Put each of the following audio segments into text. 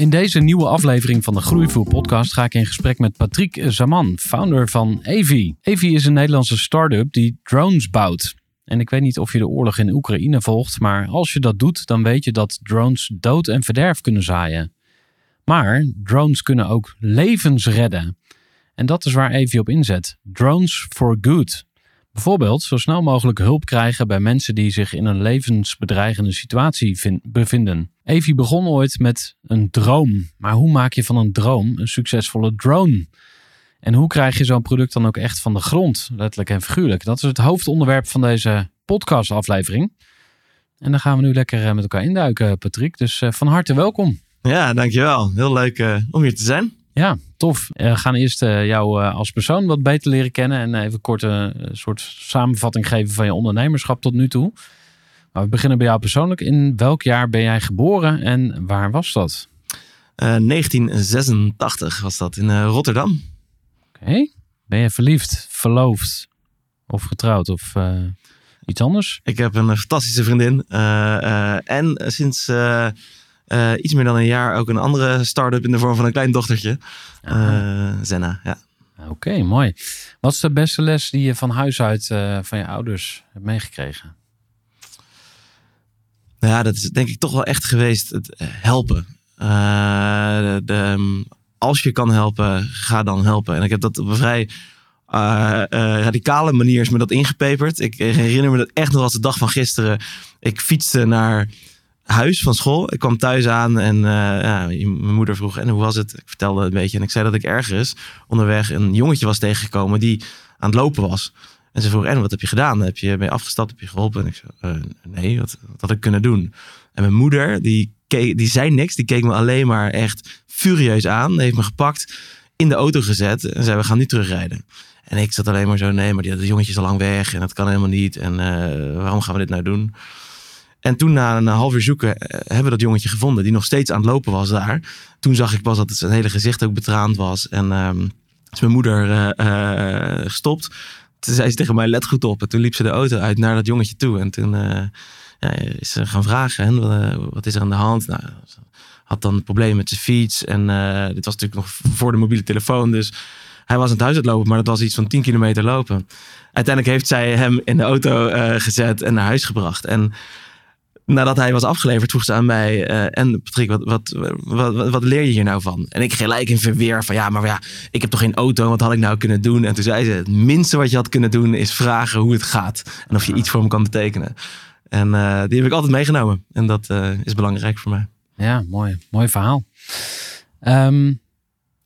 In deze nieuwe aflevering van de Groeivoer podcast ga ik in gesprek met Patrick Zaman, founder van Evi. Evi is een Nederlandse start-up die drones bouwt. En ik weet niet of je de oorlog in Oekraïne volgt, maar als je dat doet, dan weet je dat drones dood en verderf kunnen zaaien. Maar drones kunnen ook levens redden. En dat is waar Evi op inzet. Drones for good. Bijvoorbeeld zo snel mogelijk hulp krijgen bij mensen die zich in een levensbedreigende situatie vin- bevinden. Evi begon ooit met een droom. Maar hoe maak je van een droom een succesvolle drone? En hoe krijg je zo'n product dan ook echt van de grond, letterlijk en figuurlijk? Dat is het hoofdonderwerp van deze podcastaflevering. En dan gaan we nu lekker eh, met elkaar induiken, Patrick. Dus eh, van harte welkom. Ja, dankjewel. Heel leuk eh, om hier te zijn. Ja, tof. Eh, We gaan eerst eh, jou eh, als persoon wat beter leren kennen en even kort een soort samenvatting geven van je ondernemerschap tot nu toe. Maar we beginnen bij jou persoonlijk. In welk jaar ben jij geboren en waar was dat? Eh, 1986 was dat in eh, Rotterdam. Oké. Ben je verliefd, verloofd of getrouwd of eh, iets anders? Ik heb een eh, fantastische vriendin. eh, eh, en sinds eh, iets meer dan een jaar ook een andere start-up in de vorm van een klein dochtertje. Eh, Zenna, ja. Oké, mooi. Wat is de beste les die je van huis uit eh, van je ouders hebt meegekregen? Nou ja, dat is denk ik toch wel echt geweest het helpen. Eh, de, de, ehm, als je kan helpen, ga dan helpen. En ik heb dat op een vrij radicale manier is me dat ingepeperd. Ik herinner me dat echt nog als de dag van gisteren. Ik fietste naar huis van school. Ik kwam thuis aan en eh, ja, mijn moeder vroeg, en hoe was het? Ik vertelde een beetje en ik zei dat ik ergens onderweg een jongetje was tegengekomen die aan het lopen was. En ze vroeg, en wat heb je gedaan? Heb je, je afgestapt? Heb je geholpen? En ik zei, eh, nee, wat, wat had ik kunnen doen? En mijn moeder, die, keek, die zei niks. Die keek me alleen maar echt furieus aan. Heeft me gepakt, in de auto gezet en zei, we gaan nu terugrijden. En ik zat alleen maar zo, nee, maar die, dat jongetje is al lang weg en dat kan helemaal niet. En eh, waarom gaan we dit nou doen? En toen na een half uur zoeken eh, hebben we dat jongetje gevonden. Die nog steeds aan het lopen was daar. Toen zag ik pas dat zijn hele gezicht ook betraand was. En ehm is mijn moeder eh, eh, gestopt. Toen zei ze tegen mij, let goed op. En toen liep ze de auto uit naar dat jongetje toe. En toen ja, is ze gaan vragen, wat, is er aan de hand? Nou, had dan een probleem met zijn fiets. En dit was natuurlijk nog voor de mobiele telefoon. Dus hij was aan het huis uitlopen, maar dat was iets van 10 kilometer lopen. Uiteindelijk heeft zij hem in de auto gezet en naar huis gebracht. En nadat hij was afgeleverd, vroeg ze aan mij: eh, En Patrick, wat, wat, wat, wat, leer je hier nou van? En ik gelijk in verweer van: Ja, maar ja, ik heb toch geen auto, wat had ik nou kunnen doen? En toen zei ze: Het minste wat je had kunnen doen is vragen hoe het gaat en of je iets voor hem kan betekenen. En eh, die heb ik altijd meegenomen. En dat eh, is belangrijk voor mij. Ja, mooi. Mooi verhaal. Ehm,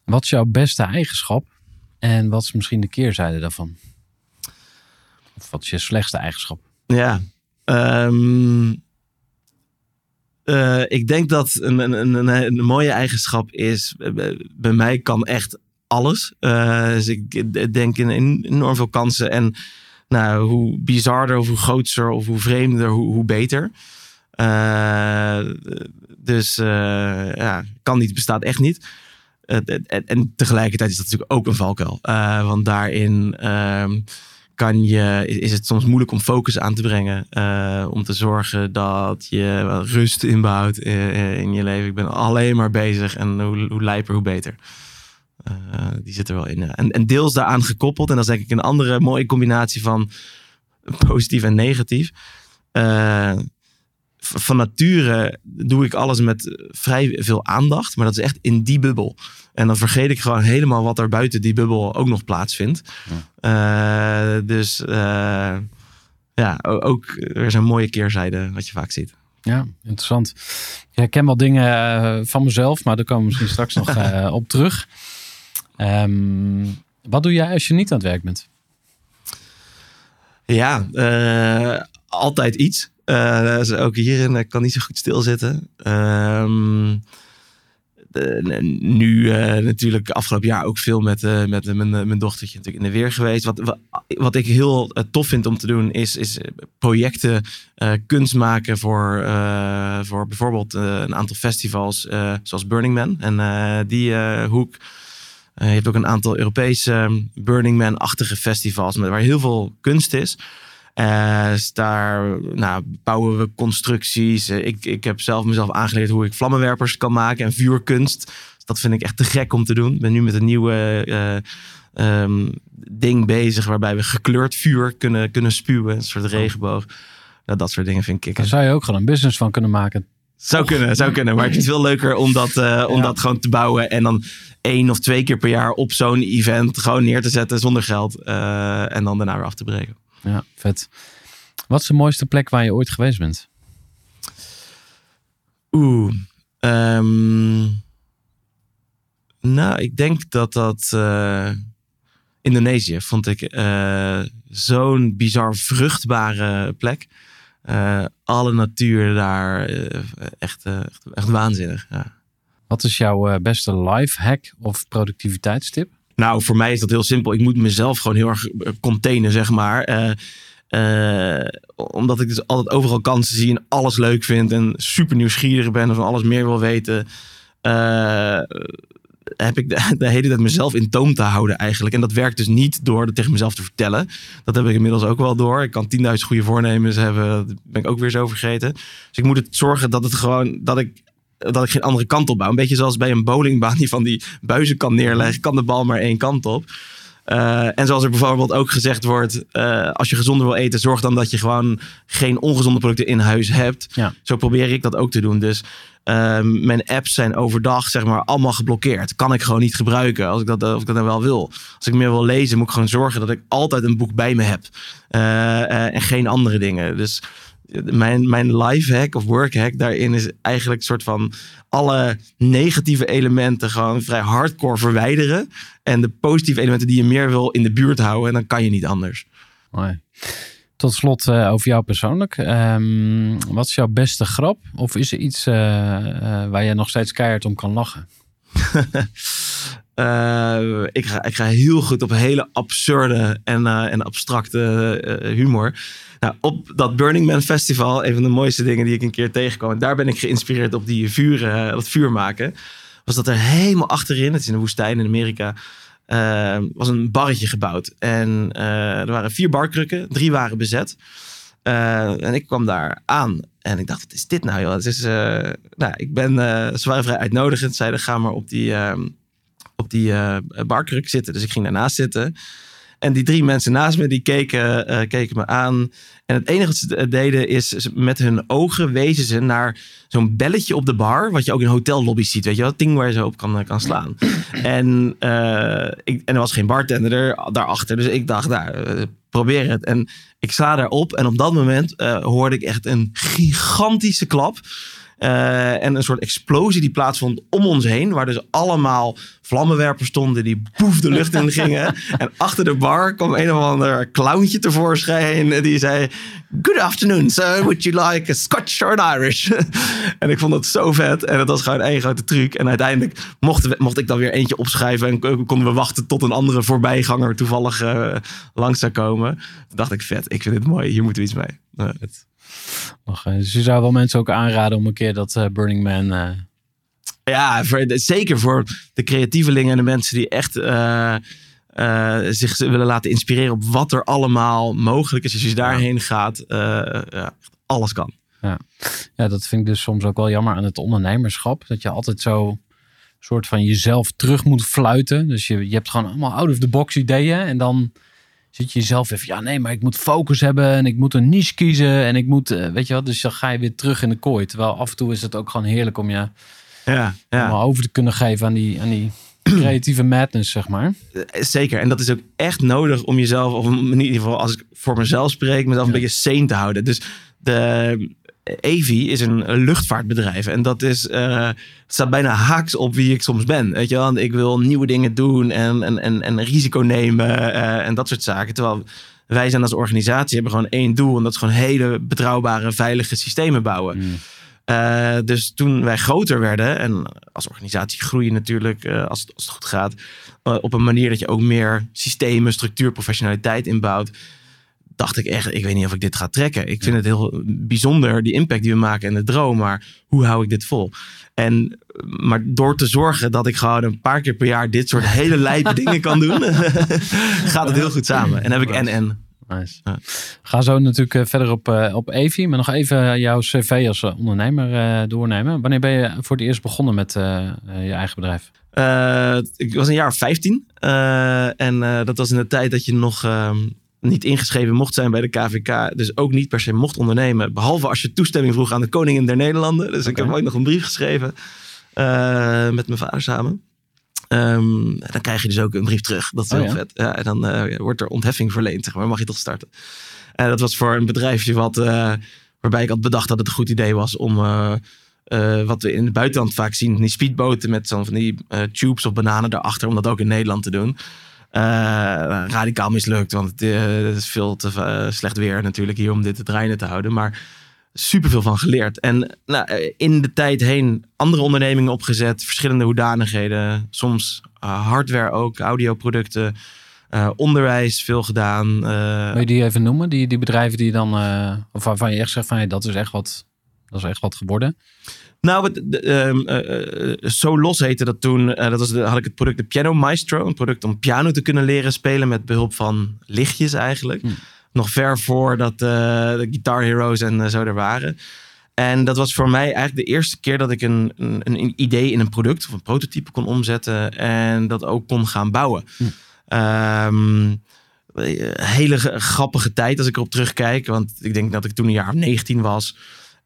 wat is jouw beste eigenschap? En wat is misschien de keerzijde daarvan? Of wat is je slechtste eigenschap? Ja. ehm, eh, ik denk dat een, een, een, een mooie eigenschap is. eh, Bij mij kan echt alles. Eh, dus ik denk in, enorm veel kansen. En nou, hoe bizarder of hoe grootser of hoe vreemder, hoe, hoe beter. Eh, dus eh, ja, kan niet, bestaat echt niet. Eh, en, tegelijkertijd is dat natuurlijk ook een valkuil. Eh, want daarin ehm, kan je, is het soms moeilijk om focus aan te brengen. eh, om te zorgen dat je rust inbouwt in, in je leven. Ik ben alleen maar bezig en hoe, hoe lijper, hoe beter. Eh, die zit er wel in. En, en deels daaraan gekoppeld. En dat is denk ik een andere mooie combinatie van positief en negatief. Eh, van nature doe ik alles met vrij veel aandacht. Maar dat is echt in die bubbel. En dan vergeet ik gewoon helemaal wat er buiten die bubbel ook nog plaatsvindt. Eh, dus eh, ja, ook weer zo'n mooie keerzijde wat je vaak ziet. Ja, interessant. Ik herken wel dingen eh, van mezelf, maar daar komen we misschien straks nog eh, op terug. Ehm, wat doe jij als je niet aan het werk bent? Ja, eh, altijd iets. Eh, dus ook hierin ik kan niet zo goed stilzitten. Ehm, de- nu eh, natuurlijk afgelopen jaar ook veel met, eh, met mijn, mijn dochtertje natuurlijk in de weer geweest. Wat, wat, ik heel eh, tof vind om te doen is, is eh, projecten, eh, kunst maken voor, eh, voor bijvoorbeeld eh, een aantal festivals eh, zoals Burning Man. En eh, die eh, hoek eh, je hebt ook een aantal Europese Burning Man-achtige festivals waar heel veel kunst is. Eh, dus daar nou, bouwen we constructies. Eh, ik, ik heb zelf mezelf aangeleerd hoe ik vlammenwerpers kan maken en vuurkunst. Dus dat vind ik echt te gek om te doen. Ik ben nu met een nieuwe eh, ehm, ding bezig waarbij we gekleurd vuur kunnen, kunnen spuwen. Een soort regenboog. Nou, dat soort dingen vind ik Daar zou je ook gewoon een business van kunnen maken. Zou kunnen, zou kunnen. Maar ik vind het veel leuker om dat, om Ja. dat gewoon te bouwen. En dan één of twee keer per jaar op zo'n event gewoon neer te zetten zonder geld. en dan daarna weer af te breken. Ja, vet. Wat is de mooiste plek waar je ooit geweest bent? Oeh. ehm, nou, ik denk dat dat... eh, Indonesië vond ik eh, zo'n bizar vruchtbare plek. Eh, alle natuur daar, echt, echt, echt waanzinnig. Ja. Wat is jouw beste life hack of productiviteitstip? Nou, voor mij is dat heel simpel. Ik moet mezelf gewoon heel erg eh, containen, zeg maar. Eh, eh, omdat ik dus altijd overal kansen zie en alles leuk vind en super nieuwsgierig ben en van alles meer wil weten. heb ik de, de hele tijd mezelf in toom te houden eigenlijk. En dat werkt dus niet door het tegen mezelf te vertellen. Dat heb ik inmiddels ook wel door. Ik kan 10.000 goede voornemens hebben. Dat ben ik ook weer zo vergeten. Dus ik moet het zorgen dat het gewoon... Dat ik dat ik geen andere kant op bouw. Een beetje zoals bij een bowlingbaan die van die buizen kan neerleggen, kan de bal maar één kant op. Eh, en zoals er bijvoorbeeld ook gezegd wordt, eh, als je gezonder wil eten, zorg dan dat je gewoon geen ongezonde producten in huis hebt. Ja. Zo probeer ik dat ook te doen. Dus eh, mijn apps zijn overdag zeg maar allemaal geblokkeerd. Kan ik gewoon niet gebruiken als ik dat, als ik dat nou wel wil. Als ik meer wil lezen, moet ik gewoon zorgen dat ik altijd een boek bij me heb. Eh, eh, en geen andere dingen. Dus mijn, mijn life hack of work hack daarin is eigenlijk een soort van alle negatieve elementen gewoon vrij hardcore verwijderen. En de positieve elementen die je meer wil in de buurt houden. En dan kan je niet anders. Mooi. Tot slot eh, over jou persoonlijk. Ehm, wat is jouw beste grap? Of is er iets eh, eh, waar je nog steeds keihard om kan lachen? Ik, ga, ik ga heel goed op hele absurde en, en abstracte humor. Op dat Burning Man Festival, een van de mooiste dingen die ik een keer tegenkwam. en Daar ben ik geïnspireerd op die vuur, eh, dat vuur maken. Was dat er helemaal achterin, het is in de woestijn in Amerika, eh, was een barretje gebouwd. En eh, er waren vier barkrukken, drie waren bezet. En ik kwam daar aan en ik dacht, wat is dit nou? Het is, nou, ik ben, ze waren vrij uitnodigend. Zeiden, ga maar op die, op die barkruk zitten. Dus ik ging daarnaast zitten. En die drie mensen naast me, die keken, eh, keken me aan. En het enige wat ze deden is, met hun ogen wezen ze naar zo'n belletje op de bar. Wat je ook in hotellobby's ziet, weet je wel. Het ding waar je zo op kan, kan slaan. En, eh, ik, en er was geen bartender er, daarachter. Dus ik dacht, nou, eh, probeer het. En ik sla daarop. En op dat moment eh, hoorde ik echt een gigantische klap. Eh, en een soort explosie die plaatsvond om ons heen. Waar dus allemaal vlammenwerpers stonden die boef de lucht in gingen. en achter de bar kwam een of ander clowntje tevoorschijn. Die zei, good afternoon sir, would you like a Scotch or an Irish? en ik vond dat zo vet. En dat was gewoon één grote truc. En uiteindelijk mochten we, mocht ik dan weer eentje opschrijven. En konden we wachten tot een andere voorbijganger toevallig eh, langs zou komen. Toen dacht ik, vet, ik vind dit mooi. Hier moeten we iets mee. Eh, Nog, eh, dus je zou wel mensen ook aanraden om een keer dat eh, Burning Man... eh, Ja, voor, zeker voor de creatievelingen en de mensen die echt zich willen laten inspireren op wat er allemaal mogelijk is als je daarheen gaat. ja, alles kan. Ja, dat vind ik dus soms ook wel jammer aan het ondernemerschap. Dat je altijd zo soort van jezelf terug moet fluiten. Dus je, je hebt gewoon allemaal out-of-the-box ideeën. En dan zit je jezelf even, ja nee, maar ik moet focus hebben. En ik moet een niche kiezen. En ik moet, eh, weet je wat, dus dan ga je weer terug in de kooi. Terwijl af en toe is het ook gewoon heerlijk om je Ja, ja. helemaal over te kunnen geven aan die, aan die creatieve madness, zeg maar. Eh, Zeker. En dat is ook echt nodig om jezelf, of in ieder geval als ik voor mezelf spreek, mezelf een Ja. beetje sane te houden. Dus de Evi is een luchtvaartbedrijf. En dat is, eh, staat bijna haaks op wie ik soms ben. Weet je wel? Want Ik wil nieuwe dingen doen en, en, en, en risico nemen eh, en dat soort zaken. Terwijl wij zijn als organisatie hebben gewoon één doel. En dat is gewoon hele betrouwbare, veilige systemen bouwen. Mm. Eh, dus toen wij groter werden, en als organisatie groei je natuurlijk, als, het, als het goed gaat, op een manier dat je ook meer systemen, structuur, professionaliteit inbouwt, dacht ik echt, ik weet niet of ik dit ga trekken. Ik vind het heel bijzonder, die impact die we maken en de droom, maar hoe hou ik dit vol? En, maar door te zorgen dat ik gewoon een paar keer per jaar dit soort hele lijpe dingen kan doen, gaat het heel goed samen. En heb ik en en. Nice. Ja. Ga zo natuurlijk eh, verder op, eh, op Evi. Maar nog even jouw cv als eh, ondernemer eh, doornemen. Wanneer ben je voor het eerst begonnen met eh, eh, je eigen bedrijf? Eh, ik was een jaar of 15. eh, en eh, dat was in de tijd dat je nog ehm, niet ingeschreven mocht zijn bij de KVK. Dus ook niet per se mocht ondernemen. Behalve als je toestemming vroeg aan de koningin der Nederlanden. Dus ik heb ooit nog een brief geschreven. eh, met mijn vader samen. Ehm, dan krijg je dus ook een brief terug. Dat is Oh, heel ja? vet. Ja, en dan eh, wordt er ontheffing verleend. Zeg maar mag je toch starten. En dat was voor een bedrijfje wat, eh, waarbij ik had bedacht dat het een goed idee was om... eh, eh, wat we in het buitenland vaak zien, die speedboten met zo'n van die eh, tubes of bananen daarachter, om dat ook in Nederland te doen. Eh, radicaal mislukt, want het, eh, is veel te eh, slecht weer natuurlijk hier om dit te draaiende te houden. Maar super veel van geleerd. En nou, in de tijd heen andere ondernemingen opgezet, verschillende hoedanigheden. Soms hardware ook, audioproducten, eh, onderwijs veel gedaan. eh, Wil je die even noemen? Die, die bedrijven die dan, of waarvan je echt zegt van hey, dat is echt wat, dat is echt wat geworden. Nou, het, ehm, eh, eh, Zo Los heette dat toen. Eh, dat was de, had ik het product de Piano Maestro. Een product om piano te kunnen leren spelen met behulp van lichtjes eigenlijk. Hm. Nog ver voordat de Guitar Heroes en zo er waren. En dat was voor mij eigenlijk de eerste keer dat ik een, een, een idee in een product of een prototype kon omzetten. En dat ook kon gaan bouwen. Hm. Ehm, eh, hele grappige tijd als ik erop terugkijk. Want ik denk dat ik toen een jaar of 19 was.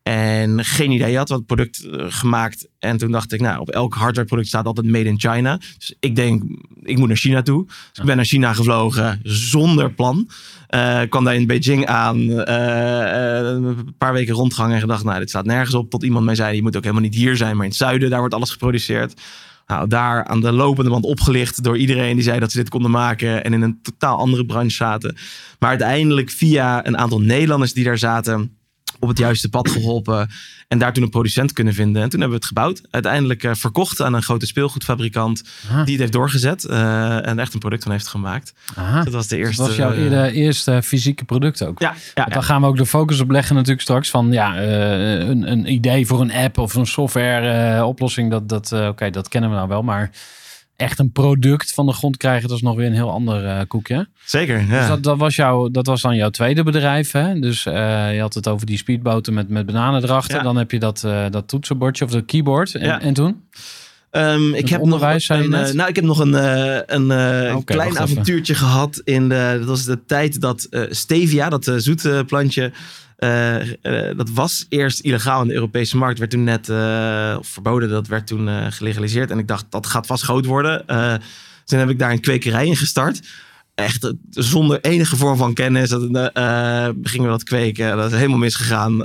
En geen idee had wat product eh, gemaakt. En toen dacht ik, nou, op elk hardwareproduct staat altijd made in China. Dus ik denk, ik moet naar China toe. Dus ik ben naar China gevlogen zonder plan. Eh kwam daar in Beijing aan. eh, een paar weken rondgehangen en gedacht, nou, dit staat nergens op. Tot iemand mij zei, je moet ook helemaal niet hier zijn, maar in het zuiden. Daar wordt alles geproduceerd. Nou, daar aan de lopende band opgelicht door iedereen die zei dat ze dit konden maken. En in een totaal andere branche zaten. Maar uiteindelijk via een aantal Nederlanders die daar zaten op het juiste pad geholpen. En daar toen een producent kunnen vinden. En toen hebben we het gebouwd. Uiteindelijk eh, verkocht aan een grote speelgoedfabrikant. Ah, Die het heeft doorgezet. eh, en echt een product van heeft gemaakt. aha. Dat was de Dat eerste. was jouw eh, eerder, eerste fysieke product ook. Ja, ja, gaan we ook de focus op leggen natuurlijk straks. Van ja, een, een idee voor een app of een software oplossing. Dat, dat, Oké, dat kennen we nou wel. Maar echt een product van de grond krijgen, dat is nog weer een heel ander eh, koekje. zeker. Ja. Dus dat, dat, was jouw, dat was dan jouw tweede bedrijf. Hè? Dus eh, je had het over die speedboten met, met bananen erachter. Ja. Dan heb je dat, eh, dat toetsenbordje of dat keyboard. En, Ja. en toen? Ehm, ik heb onderwijs, nog een, eh, nou, ik heb nog een, eh, een klein even. avontuurtje gehad. In de, dat was de tijd dat stevia, dat zoete plantje, eh, eh, dat was eerst illegaal in de Europese markt. Werd toen net eh, verboden, dat werd toen gelegaliseerd. En ik dacht, dat gaat vast groot worden. Toen heb ik daar een kwekerij in gestart. Echt zonder enige vorm van kennis. Dat, gingen we dat kweken. Dat is helemaal misgegaan.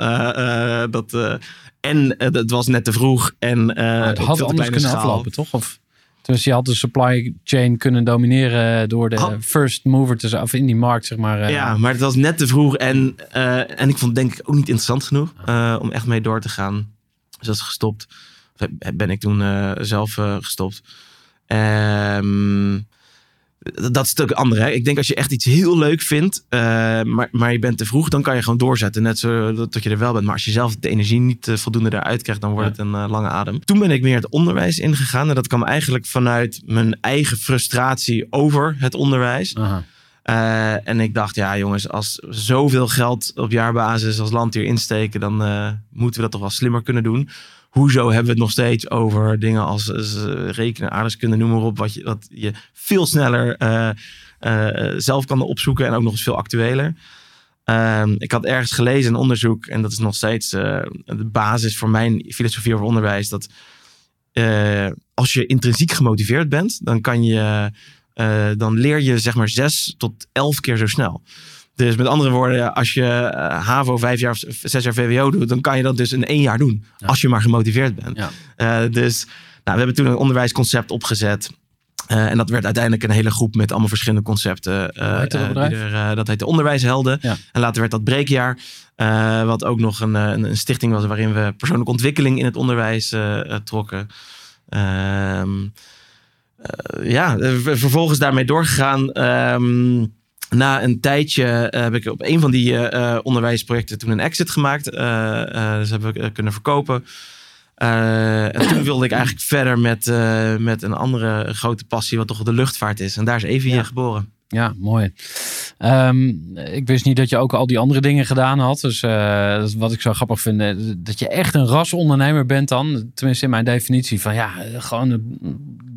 Dat, en het was net te vroeg. En, het had te anders kunnen schaal. aflopen, toch? Of, dus je had de supply chain kunnen domineren door de first mover te zijn. Of in die markt, zeg maar. eh, Ja, maar het was net te vroeg. En, eh, en ik vond het denk ik ook niet interessant genoeg eh, om echt mee door te gaan. Dus dat is gestopt. Ben ik toen zelf gestopt. Ehm, dat is het ook andere. Hè? Ik denk als je echt iets heel leuk vindt, eh, maar, maar je bent te vroeg, dan kan je gewoon doorzetten. Net zo dat, je er wel bent. Maar als je zelf de energie niet eh, voldoende eruit krijgt, dan wordt Ja. het een eh, lange adem. Toen ben ik meer het onderwijs ingegaan. En dat kwam eigenlijk vanuit mijn eigen frustratie over het onderwijs. Aha. En ik dacht, ja jongens, als zoveel geld op jaarbasis als land hier insteken, dan moeten we dat toch wel slimmer kunnen doen. Hoezo hebben we het nog steeds over dingen als, eh, rekenen, aardrijkskunde, noem maar op, wat je, wat je veel sneller eh, eh, zelf kan opzoeken en ook nog eens veel actueler. Ehm, ik had ergens gelezen een onderzoek, en dat is nog steeds de basis voor mijn filosofie over onderwijs, dat als je intrinsiek gemotiveerd bent, dan kan je dan leer je zeg maar zes tot elf keer zo snel. Dus met andere woorden, als je eh, HAVO vijf jaar of zes jaar VWO doet, dan kan je dat dus in één jaar doen. Ja. Als je maar gemotiveerd bent. Ja. Eh, dus nou, we hebben toen een onderwijsconcept opgezet. Eh, en dat werd uiteindelijk een hele groep met allemaal verschillende concepten. heet er, dat heette Onderwijshelden. Ja. En later werd dat Breekjaar. wat ook nog een, een, een stichting was waarin we persoonlijke ontwikkeling in het onderwijs trokken. Ehm, eh, ja, ver- vervolgens daarmee doorgegaan. Ehm, na een tijdje eh, heb ik op een van die eh, eh, onderwijsprojecten toen een exit gemaakt. Dus hebben we kunnen verkopen. En toen wilde ik eigenlijk verder met, met een andere grote passie, wat toch de luchtvaart is. En daar is Evie Ja. geboren. Ja, mooi. Ehm, ik wist niet dat je ook al die andere dingen gedaan had. Dus wat ik zo grappig vind, dat je echt een rasondernemer bent dan. Tenminste in mijn definitie van ja, gewoon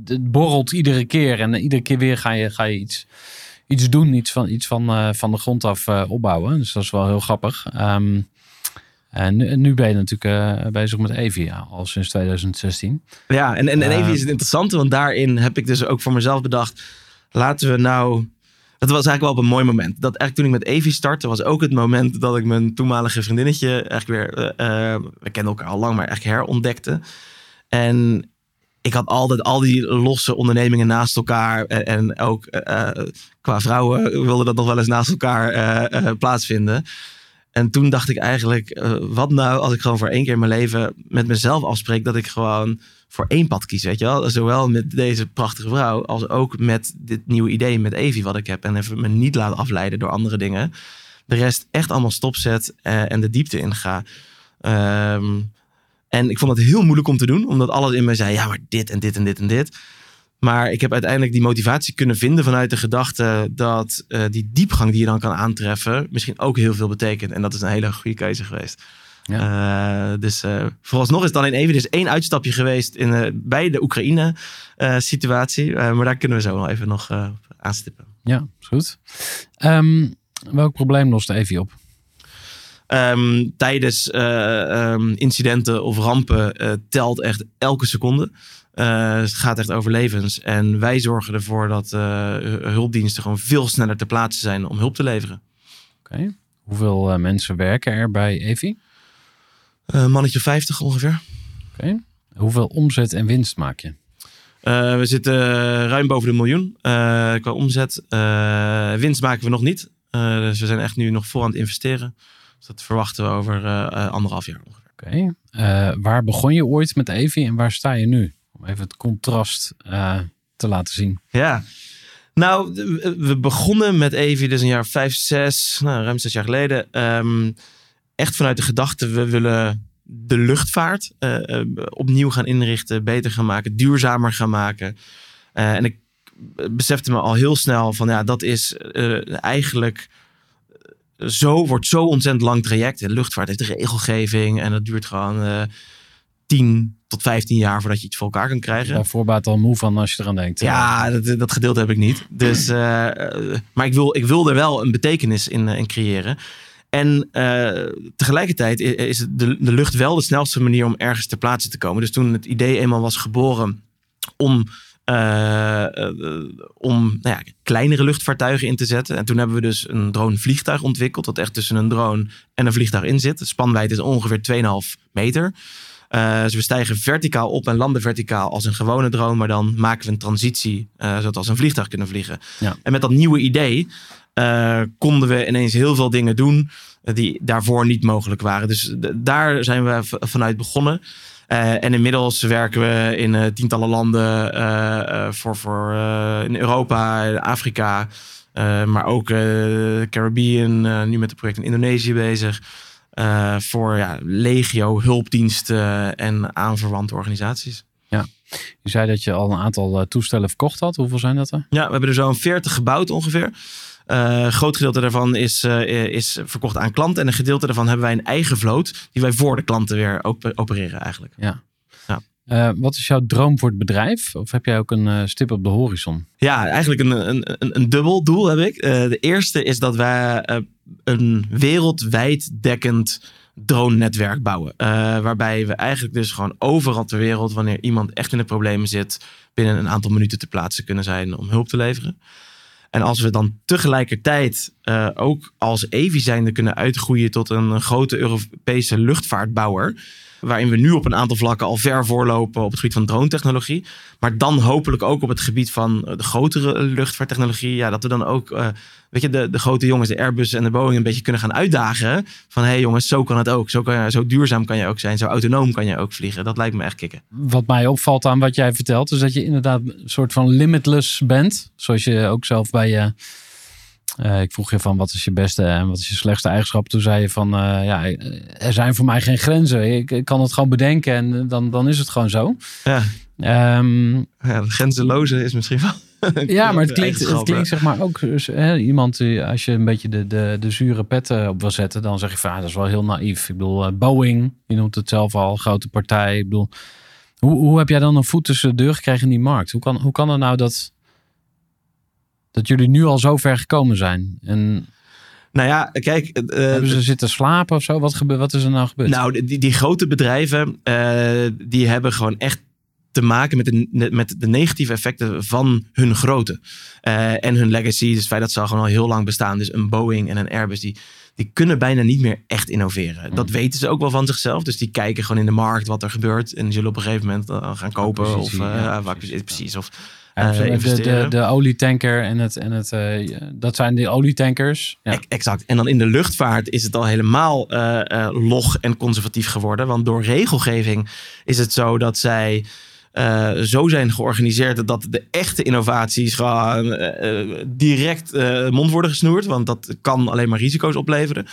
het borrelt iedere keer. En iedere keer weer ga je, ga je iets, iets doen, iets van, iets van, eh, van de grond af eh, opbouwen. Dus dat is wel heel grappig. Ehm, en nu, nu ben je natuurlijk eh, bezig met Evie ja, al sinds 2016. Ja, en, en, en is het interessante, want daarin heb ik dus ook voor mezelf bedacht, laten we nou... Dat was eigenlijk wel op een mooi moment. Dat eigenlijk toen ik met Evie startte, was ook het moment dat ik mijn toenmalige vriendinnetje eigenlijk weer, eh, we kenden elkaar al lang, maar echt herontdekte. En ik had altijd al die losse ondernemingen naast elkaar. En, en ook eh, eh, qua vrouwen wilde dat nog wel eens naast elkaar eh, eh, plaatsvinden. En toen dacht ik eigenlijk, eh, wat nou als ik gewoon voor één keer in mijn leven met mezelf afspreek dat ik gewoon voor één pad kies, weet je wel? Zowel met deze prachtige vrouw als ook met dit nieuwe idee met Evie wat ik heb. En even me niet laten afleiden door andere dingen. De rest echt allemaal stopzet eh, en de diepte inga. Ehm en ik vond het heel moeilijk om te doen, omdat alles in mij zei, ja, maar dit en dit en dit en dit. Maar ik heb uiteindelijk die motivatie kunnen vinden vanuit de gedachte dat eh, die diepgang die je dan kan aantreffen, misschien ook heel veel betekent. En dat is een hele goede keuze geweest. Eh, dus eh, vooralsnog is het alleen even dus één uitstapje geweest in, bij de Oekraïne-situatie. maar daar kunnen we zo wel even nog aanstippen. Ja, is goed. Ehm, welk probleem lost Evie op? Ehm, tijdens eh, ehm, incidenten of rampen eh, telt echt elke seconde. Eh, het gaat echt over levens. En wij zorgen ervoor dat hulpdiensten gewoon veel sneller ter plaatse zijn om hulp te leveren. Oké. Hoeveel mensen werken er bij? Een mannetje 50 ongeveer. Oké. Hoeveel omzet en winst maak je? We zitten ruim boven de miljoen qua omzet. Winst maken we nog niet. Dus we zijn echt nu nog voor aan het investeren. Dus dat verwachten we over eh, eh, anderhalf jaar ongeveer. Oké. Eh, waar begon je ooit met Evie en waar sta je nu? Om even het contrast te laten zien. Ja. Nou, we begonnen met Evie dus een jaar vijf, zes, nou, ruim zes jaar geleden. Ehm, echt vanuit de gedachte, we willen de luchtvaart opnieuw gaan inrichten, beter gaan maken, duurzamer gaan maken. En ik besefte me al heel snel van, ja, dat is eigenlijk zo, wordt zo ontzettend lang traject. De luchtvaart heeft de regelgeving en dat duurt gewoon eh 10 tot 15 jaar voordat je iets voor elkaar kan krijgen. Daar voorbaat al moe van als je eraan denkt. Ja, dat, dat gedeelte heb ik niet. Dus, eh, eh, maar ik wil, ik wil er wel een betekenis in, in creëren. En tegelijkertijd is de, de lucht wel de snelste manier om ergens ter plaatse te komen. Dus toen het idee eenmaal was geboren om, eh, eh, om nou ja, kleinere luchtvaartuigen in te zetten. En toen hebben we dus een drone-vliegtuig ontwikkeld. Dat echt tussen een drone en een vliegtuig in zit. De spanwijdte is ongeveer 2,5 meter. Eh, dus we stijgen verticaal op en landen verticaal als een gewone drone. Maar dan maken we een transitie, eh, zodat we als een vliegtuig kunnen vliegen. Ja. En met dat nieuwe idee konden we ineens heel veel dingen doen die daarvoor niet mogelijk waren. Dus daar zijn we vanuit begonnen. Eh, en inmiddels werken we in eh, tientallen landen eh, voor, voor in Europa, Afrika, maar ook eh, Caribbean, nu met het project in Indonesië bezig. voor ja, legio, hulpdiensten en aanverwante organisaties. Je zei dat je al een aantal toestellen verkocht had. Hoeveel zijn dat er? Ja, we hebben er zo'n 40 gebouwd ongeveer. Een groot gedeelte daarvan is, eh, is verkocht aan klanten. En een gedeelte daarvan hebben wij een eigen vloot. Die wij voor de klanten weer op- opereren eigenlijk. Ja. Ja. Eh, wat is jouw droom voor het bedrijf? Of heb jij ook een stip op de horizon? Ja, eigenlijk een, een, een, een dubbel doel heb ik. De eerste is dat wij een wereldwijd dekkend drone-netwerk bouwen. Waarbij we eigenlijk dus gewoon overal ter wereld, wanneer iemand echt in de problemen zit, binnen een aantal minuten te plaatsen kunnen zijn om hulp te leveren. En als we dan tegelijkertijd eh, ook als Evi zijnde kunnen uitgroeien tot een grote Europese luchtvaartbouwer. Waarin we nu op een aantal vlakken al ver voorlopen op het gebied van drone-technologie. Maar dan hopelijk ook op het gebied van de grotere luchtvaarttechnologie. Ja, dat we dan ook, eh, weet je, de, de grote jongens, de Airbus en de Boeing een beetje kunnen gaan uitdagen. Van hé hey jongens, zo kan het ook. Zo, kan zo duurzaam kan je ook zijn. Zo autonoom kan je ook vliegen. Dat lijkt me echt kicken. Wat mij opvalt aan wat jij vertelt, is dat je inderdaad een soort van limitless bent. Zoals je ook zelf bij je. Eh, ik vroeg je van wat is je beste en wat is je slechtste eigenschap. Toen zei je van eh, ja, er zijn voor mij geen grenzen. Ik, ik kan het gewoon bedenken en dan, dan is het gewoon zo. Ja, Ehm, ja grenzeloze is misschien wel. ja, maar het klinkt, het klinkt zeg maar ook dus, hè, iemand die, als je een beetje de, de, de zure pet eh, op wil zetten, dan zeg je van ah, dat is wel heel naïef. Ik bedoel, eh, Boeing, je noemt het zelf al, grote partij. Ik bedoel, hoe, hoe heb jij dan een voet tussen de deur gekregen in die markt? Hoe kan, hoe kan het nou dat, dat jullie nu al zo ver gekomen zijn? En Nou ja, kijk. eh, hebben ze zitten slapen of zo? Wat, gebe, wat is er nou gebeurd? Nou, die, die grote bedrijven, eh, die hebben gewoon echt te maken met de, met de negatieve effecten van hun grootte. Eh, en hun legacy, dus het feit dat ze al gewoon al heel lang bestaan. Dus een Boeing en een Airbus, die, die kunnen bijna niet meer echt innoveren. Dat weten ze ook wel van zichzelf. Dus die kijken gewoon in de markt wat er gebeurt. En zullen op een gegeven moment eh, gaan kopen. Of, Acquisitie, eh, ja, ja, precies. precies. Of, Ja, eh, de, de, de olietanker en het, en het eh, dat zijn die olietankers. Ja. Ex- Exact. En dan in de luchtvaart is het al helemaal eh, log en conservatief geworden. Want door regelgeving is het zo dat zij zo zijn georganiseerd dat de echte innovaties gewoon direct mond worden gesnoerd. Want dat kan alleen maar risico's opleveren.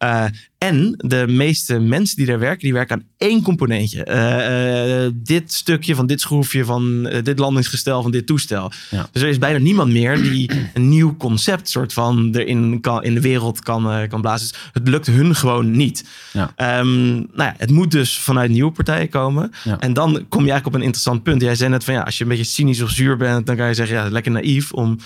Eh, en de meeste mensen die daar werken, die werken aan één componentje. Eh, eh, dit stukje van dit schroefje, van dit landingsgestel, van dit toestel. Ja. Dus er is bijna niemand meer die een nieuw concept soort van erin kan, in de wereld kan, kan blazen. Dus het lukt hun gewoon niet. Ja. Ehm, nou ja, het moet dus vanuit nieuwe partijen komen. Ja. En dan kom je eigenlijk op een interessant punt. Jij zei net van ja, als je een beetje cynisch of zuur bent, dan kan je zeggen ja, lekker naïef om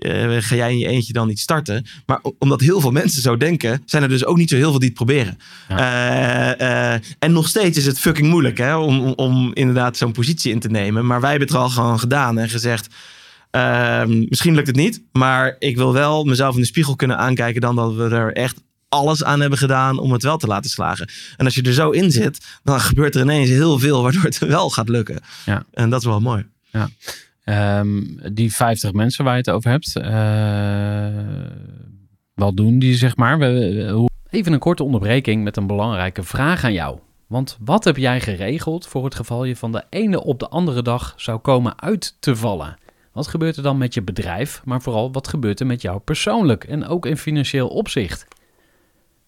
eh, ga jij in je eentje dan niet starten? Maar omdat heel veel mensen zo denken, zijn er dus ook niet zo heel veel die het proberen. Eh, eh, en nog steeds is het fucking moeilijk hè, om, om, om inderdaad zo'n positie in te nemen. Maar wij hebben het er al gewoon gedaan en gezegd. ehm, misschien lukt het niet, maar ik wil wel mezelf in de spiegel kunnen aankijken dan dat we er echt alles aan hebben gedaan om het wel te laten slagen. En als je er zo in zit, dan gebeurt er ineens heel veel waardoor het wel gaat lukken. Ja. En dat is wel mooi. Ehm, die 50 mensen waar je het over hebt, eh, wat doen die zeg maar? Even een korte onderbreking met een belangrijke vraag aan jou. Want wat heb jij geregeld voor het geval je van de ene op de andere dag zou komen uit te vallen? Wat gebeurt er dan met je bedrijf, maar vooral wat gebeurt er met jou persoonlijk en ook in financieel opzicht?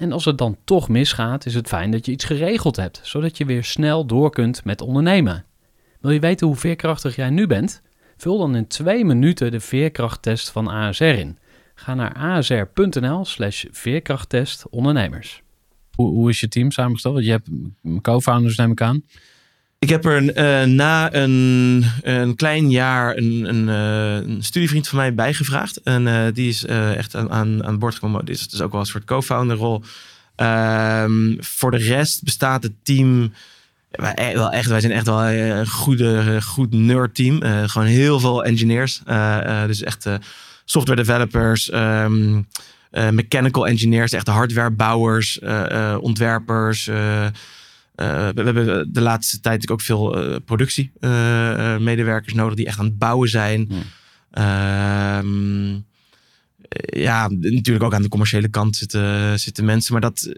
En als het dan toch misgaat, is het fijn dat je iets geregeld hebt, zodat je weer snel door kunt met ondernemen. Wil je weten hoe veerkrachtig jij nu bent? Vul dan in twee minuten de veerkrachttest van ASR in. Ga naar asr.nl slash veerkrachttest ondernemers. Hoe, hoe is je team samengesteld? Je hebt co-founders neem ik aan. Ik heb er eh, na een, een klein jaar een, een, eh, studievriend van mij bijgevraagd. En eh, die is echt aan, aan, boord gekomen. Dit is ook wel een soort co-founder rol. Ehm, voor de rest bestaat het team Wij, wel echt, wij zijn echt wel een goede, goed nerd team. Gewoon heel veel engineers. Dus echt software developers, ehm, eh, mechanical engineers, echt hardwarebouwers, ontwerpers. Eh, eh, we, we hebben de laatste tijd ook veel eh, productiemedewerkers nodig die echt aan het bouwen zijn. Hmm. Ehm, eh, ja, natuurlijk ook aan de commerciële kant zitten, zitten mensen. Maar dat, eh,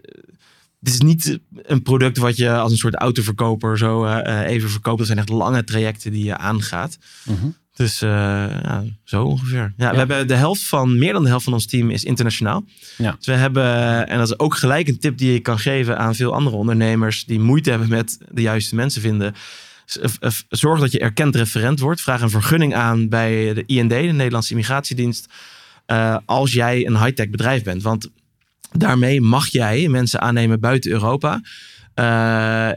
dit is niet een product wat je als een soort autoverkoper zo eh, eh, even verkoopt. Dat zijn echt lange trajecten die je aangaat. Mhm. Dus eh, ja, zo ongeveer. Ja, We hebben de helft van, meer dan de helft van ons team is internationaal. Ja. Dus we hebben, en dat is ook gelijk een tip die ik kan geven aan veel andere ondernemers die moeite hebben met de juiste mensen vinden. Eh, Zorg dat je erkend referent wordt. Vraag een vergunning aan bij de IND, de Nederlandse Immigratiedienst. eh, als jij een high-tech bedrijf bent. Want daarmee mag jij mensen aannemen buiten Europa.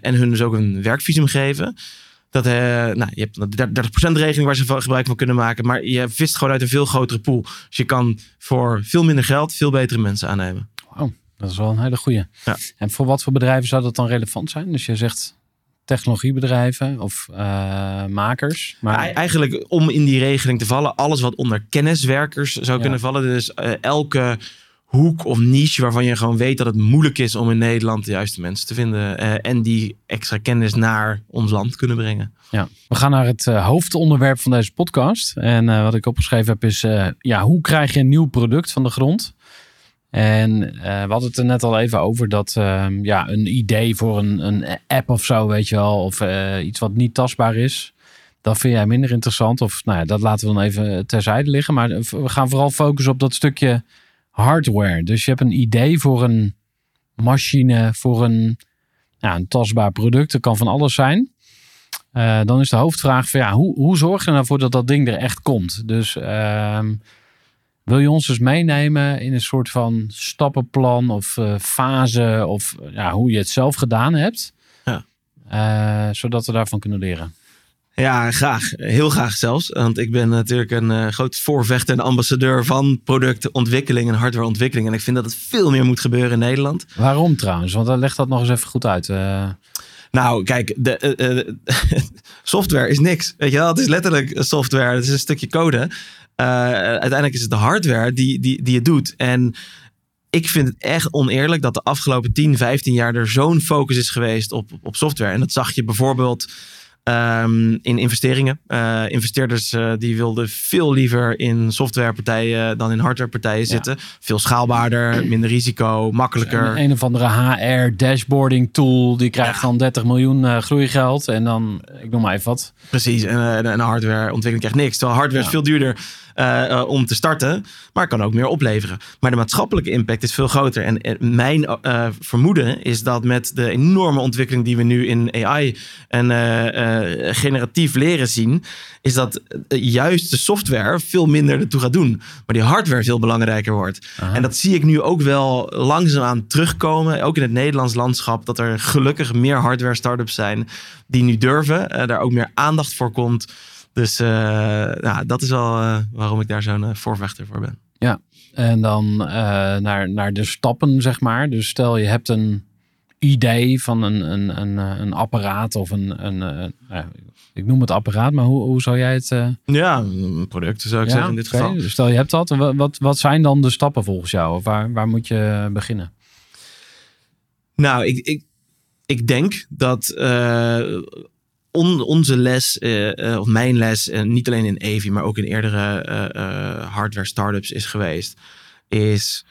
en hun dus ook een werkvisum geven. Dat, eh, nou, je hebt een 30% regeling waar ze gebruik van kunnen maken. Maar je vist gewoon uit een veel grotere pool. Dus je kan voor veel minder geld veel betere mensen aannemen. Wauw, dat is wel een hele goeie. Ja. En voor wat voor bedrijven zou dat dan relevant zijn? Dus je zegt technologiebedrijven of eh, makers. Maar Ei- Eigenlijk om in die regeling te vallen, alles wat onder kenniswerkers zou Ja. kunnen vallen. Dus eh, elke hoek of niche waarvan je gewoon weet dat het moeilijk is om in Nederland de juiste mensen te vinden. eh, en die extra kennis naar ons land kunnen brengen. Ja, we gaan naar het eh, hoofdonderwerp van deze podcast. En eh, wat ik opgeschreven heb is, ja, hoe krijg je een nieuw product van de grond? En we hadden het er net al even over dat ehm, ja, een idee voor een, een app of zo, weet je wel, of iets wat niet tastbaar is, dat vind jij minder interessant. Of nou ja, dat laten we dan even terzijde liggen. Maar we gaan vooral focussen op dat stukje hardware. Dus je hebt een idee voor een machine, voor een, ja, een tastbaar product. Dat kan van alles zijn. Eh, dan is de hoofdvraag van ja, hoe, hoe zorg je ervoor dat dat ding er echt komt? Dus ehm, wil je ons dus meenemen in een soort van stappenplan of eh, fase of ja, hoe je het zelf gedaan hebt? Ja. Eh, zodat we daarvan kunnen leren. Ja, graag. Heel graag zelfs. Want ik ben natuurlijk een eh, groot voorvechter en ambassadeur van productontwikkeling en hardwareontwikkeling. En ik vind dat het veel meer moet gebeuren in Nederland. Waarom trouwens? Want dan legt dat nog eens even goed uit. Eh, Nou, kijk, de, eh, software is niks. Weet je wel, het is letterlijk software. Het is een stukje code. Uiteindelijk is het de hardware die, die, die het doet. En ik vind het echt oneerlijk dat de afgelopen 10, 15 jaar er zo'n focus is geweest op, op software. En dat zag je bijvoorbeeld ehm, in investeringen. Eh, investeerders eh, die wilden veel liever in softwarepartijen dan in hardwarepartijen zitten. Veel schaalbaarder, minder risico, makkelijker. een, een of andere HR dashboarding tool. Die krijgt dan 30 miljoen eh, groeigeld. En dan, ik noem maar even wat. Precies, en, en een hardwareontwikkeling krijgt niks. Terwijl hardware is veel duurder eh, eh, om te starten, maar kan ook meer opleveren. Maar de maatschappelijke impact is veel groter. En, eh, mijn vermoeden is dat met de enorme ontwikkeling die we nu in AI en generatief leren zien, is dat juist de software veel minder ertoe gaat doen. Maar die hardware veel belangrijker wordt. Aha. En dat zie ik nu ook wel langzaamaan terugkomen. Ook in het Nederlands landschap. Dat er gelukkig meer hardware startups zijn die nu durven. daar ook meer aandacht voor komt. Dus nou, dat is wel eh, waarom ik daar zo'n eh, voorvechter voor ben. En dan naar, naar de stappen, zeg maar. Dus stel je hebt een idee van een, een, een, een apparaat of een... een ik noem het apparaat, maar hoe, hoe zou jij het... eh, Ja, een product zou ik ja, zeggen in dit geval. Dus stel je hebt dat. Wat, wat, wat zijn dan de stappen volgens jou? Of waar, waar moet je beginnen? Nou, ik, ik, ik denk dat on- onze les, eh, eh, of mijn les, eh, niet alleen in Evi, maar ook in eerdere hardware startups is geweest, is